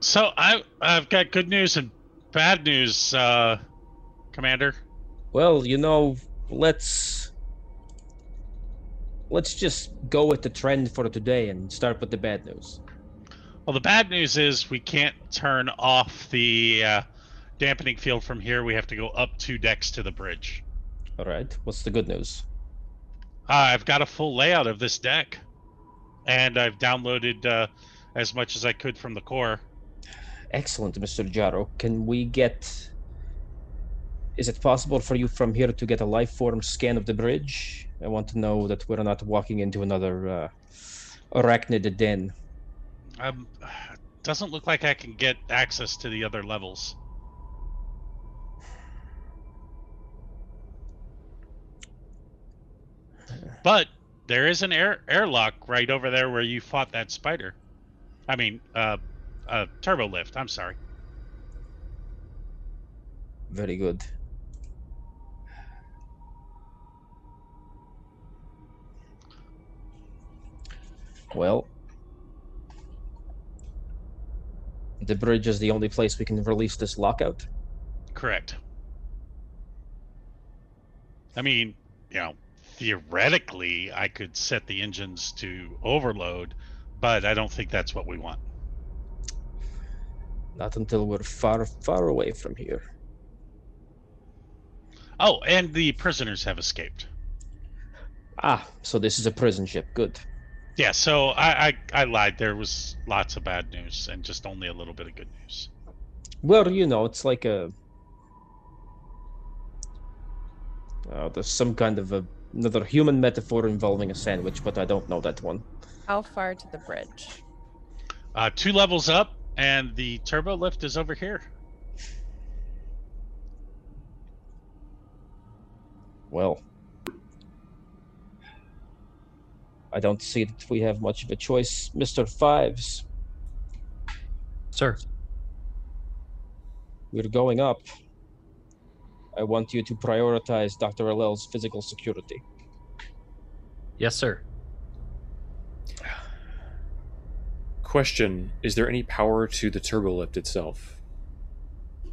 So I I've got good news and bad news, uh, Commander. Well, you know, let's let's just go with the trend for today and start with the bad news. Well, the bad news is we can't turn off the uh, dampening field from here. We have to go up two decks to the bridge. All right. What's the good news? Uh, I've got a full layout of this deck, and I've downloaded uh, as much as I could from the core. Excellent, Mr. Jaro. Can we get is it possible for you from here to get a life form scan of the bridge? I want to know that we're not walking into another uh, arachnid den. Um, doesn't look like I can get access to the other levels. But there is an air airlock right over there where you fought that spider. I mean, uh, uh, turbo lift. I'm sorry. Very good. Well, the bridge is the only place we can release this lockout. Correct. I mean, you know, theoretically, I could set the engines to overload, but I don't think that's what we want. Not until we're far, far away from here. Oh, and the prisoners have escaped. Ah, so this is a prison ship. Good. Yeah, so I, I, I lied. There was lots of bad news and just only a little bit of good news. Well, you know, it's like a. Uh, there's some kind of a, another human metaphor involving a sandwich, but I don't know that one. How far to the bridge? Uh, two levels up, and the turbo lift is over here. Well, I don't see that we have much of a choice, Mister Fives. Sir. We're going up. I want you to prioritize Dr. Alel's physical security. Yes, sir. Question Is there any power to the turbo lift itself?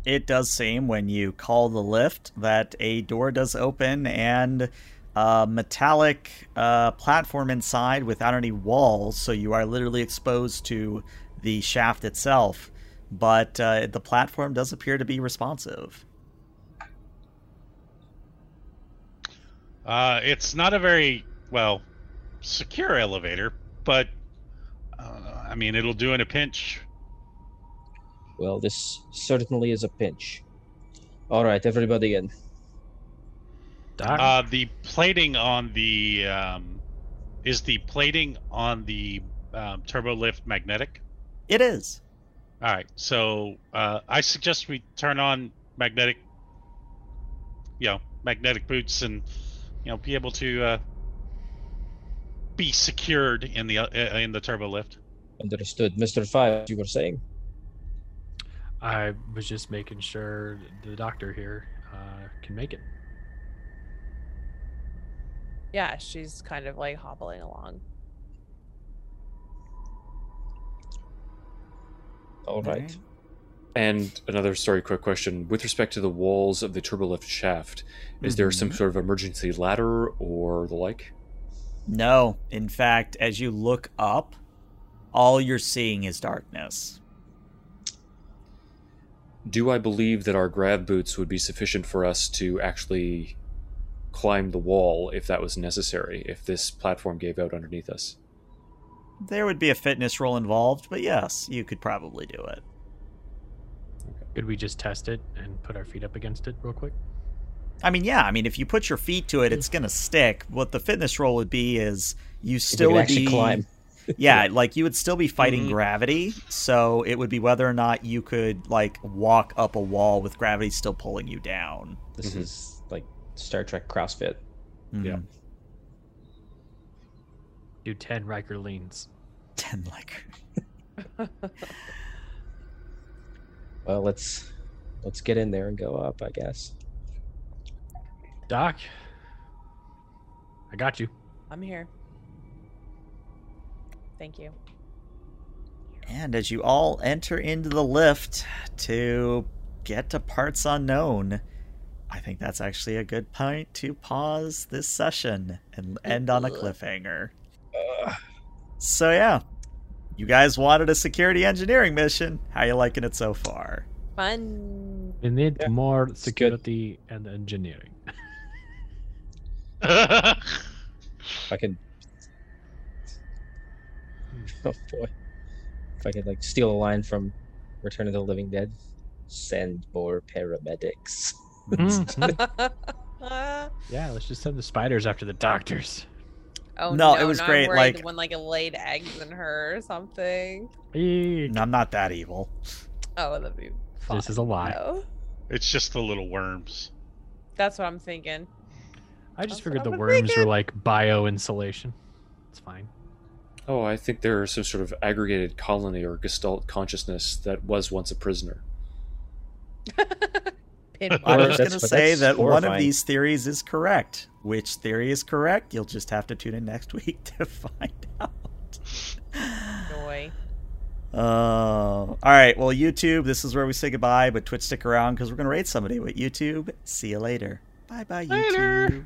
It does seem when you call the lift that a door does open and a metallic uh, platform inside without any walls, so you are literally exposed to the shaft itself. But uh, the platform does appear to be responsive. Uh, it's not a very well secure elevator, but uh, I mean it'll do in a pinch. Well, this certainly is a pinch. All right, everybody in. Doc? Uh, the plating on the um, is the plating on the um, turbo lift magnetic. It is. All right, so uh, I suggest we turn on magnetic, you know, magnetic boots, and you know, be able to uh, be secured in the uh, in the turbo lift. Understood. Mister Five, you were saying? I was just making sure the doctor here uh, can make it. Yeah, she's kind of like hobbling along. All right. And another sorry, quick question. With respect to the walls of the turbolift shaft, is there some mm-hmm. sort of emergency ladder or the like? No. In fact, as you look up, all you're seeing is darkness. Do I believe that our grav boots would be sufficient for us to actually climb the wall if that was necessary, if this platform gave out underneath us? There would be a fitness roll involved, but yes, you could probably do it. Could we just test it and put our feet up against it real quick? I mean, yeah. I mean, if you put your feet to it, it's gonna stick. What the fitness roll would be is you still could would actually be climb. yeah, like you would still be fighting Mhm. gravity. So it would be whether or not you could like walk up a wall with gravity still pulling you down. This Mhm. is like Star Trek CrossFit. Yeah. Mhm. Do 10 Riker leans. Ten like Well, let's let's get in there and go up. I guess. Doc, I got you. I'm here. Thank you. And as you all enter into the lift to get to parts unknown, I think that's actually a good point to pause this session and end on a cliffhanger. So yeah, you guys wanted a security engineering mission. How you liking it so far? Fun. We need Yeah, more security and engineering. If I can, Oh boy. If I could like steal a line from Return of the Living Dead, send more paramedics. Mhm. oh yeah, let's just send the spiders after the doctors. No, no, it was now great, I'm like- when like it laid eggs in her or something. Eek. I'm not that evil. Oh, that'd be. Fun, This is a lie. though. it's just the little worms. That's what I'm thinking. I just That's figured the I'm worms were like bio insulation. It's fine. Oh, I think there are some sort of aggregated colony or gestalt consciousness that was once a prisoner. Pinpoint. I was just going to say that's that one of these theories is correct. Which theory is correct? You'll just have to tune in next week to find out. Joy. Uh, all right. Well, YouTube, this is where we say goodbye, but Twitch, stick around because we're going to raid somebody with YouTube. See you later. Bye bye, Later. YouTube.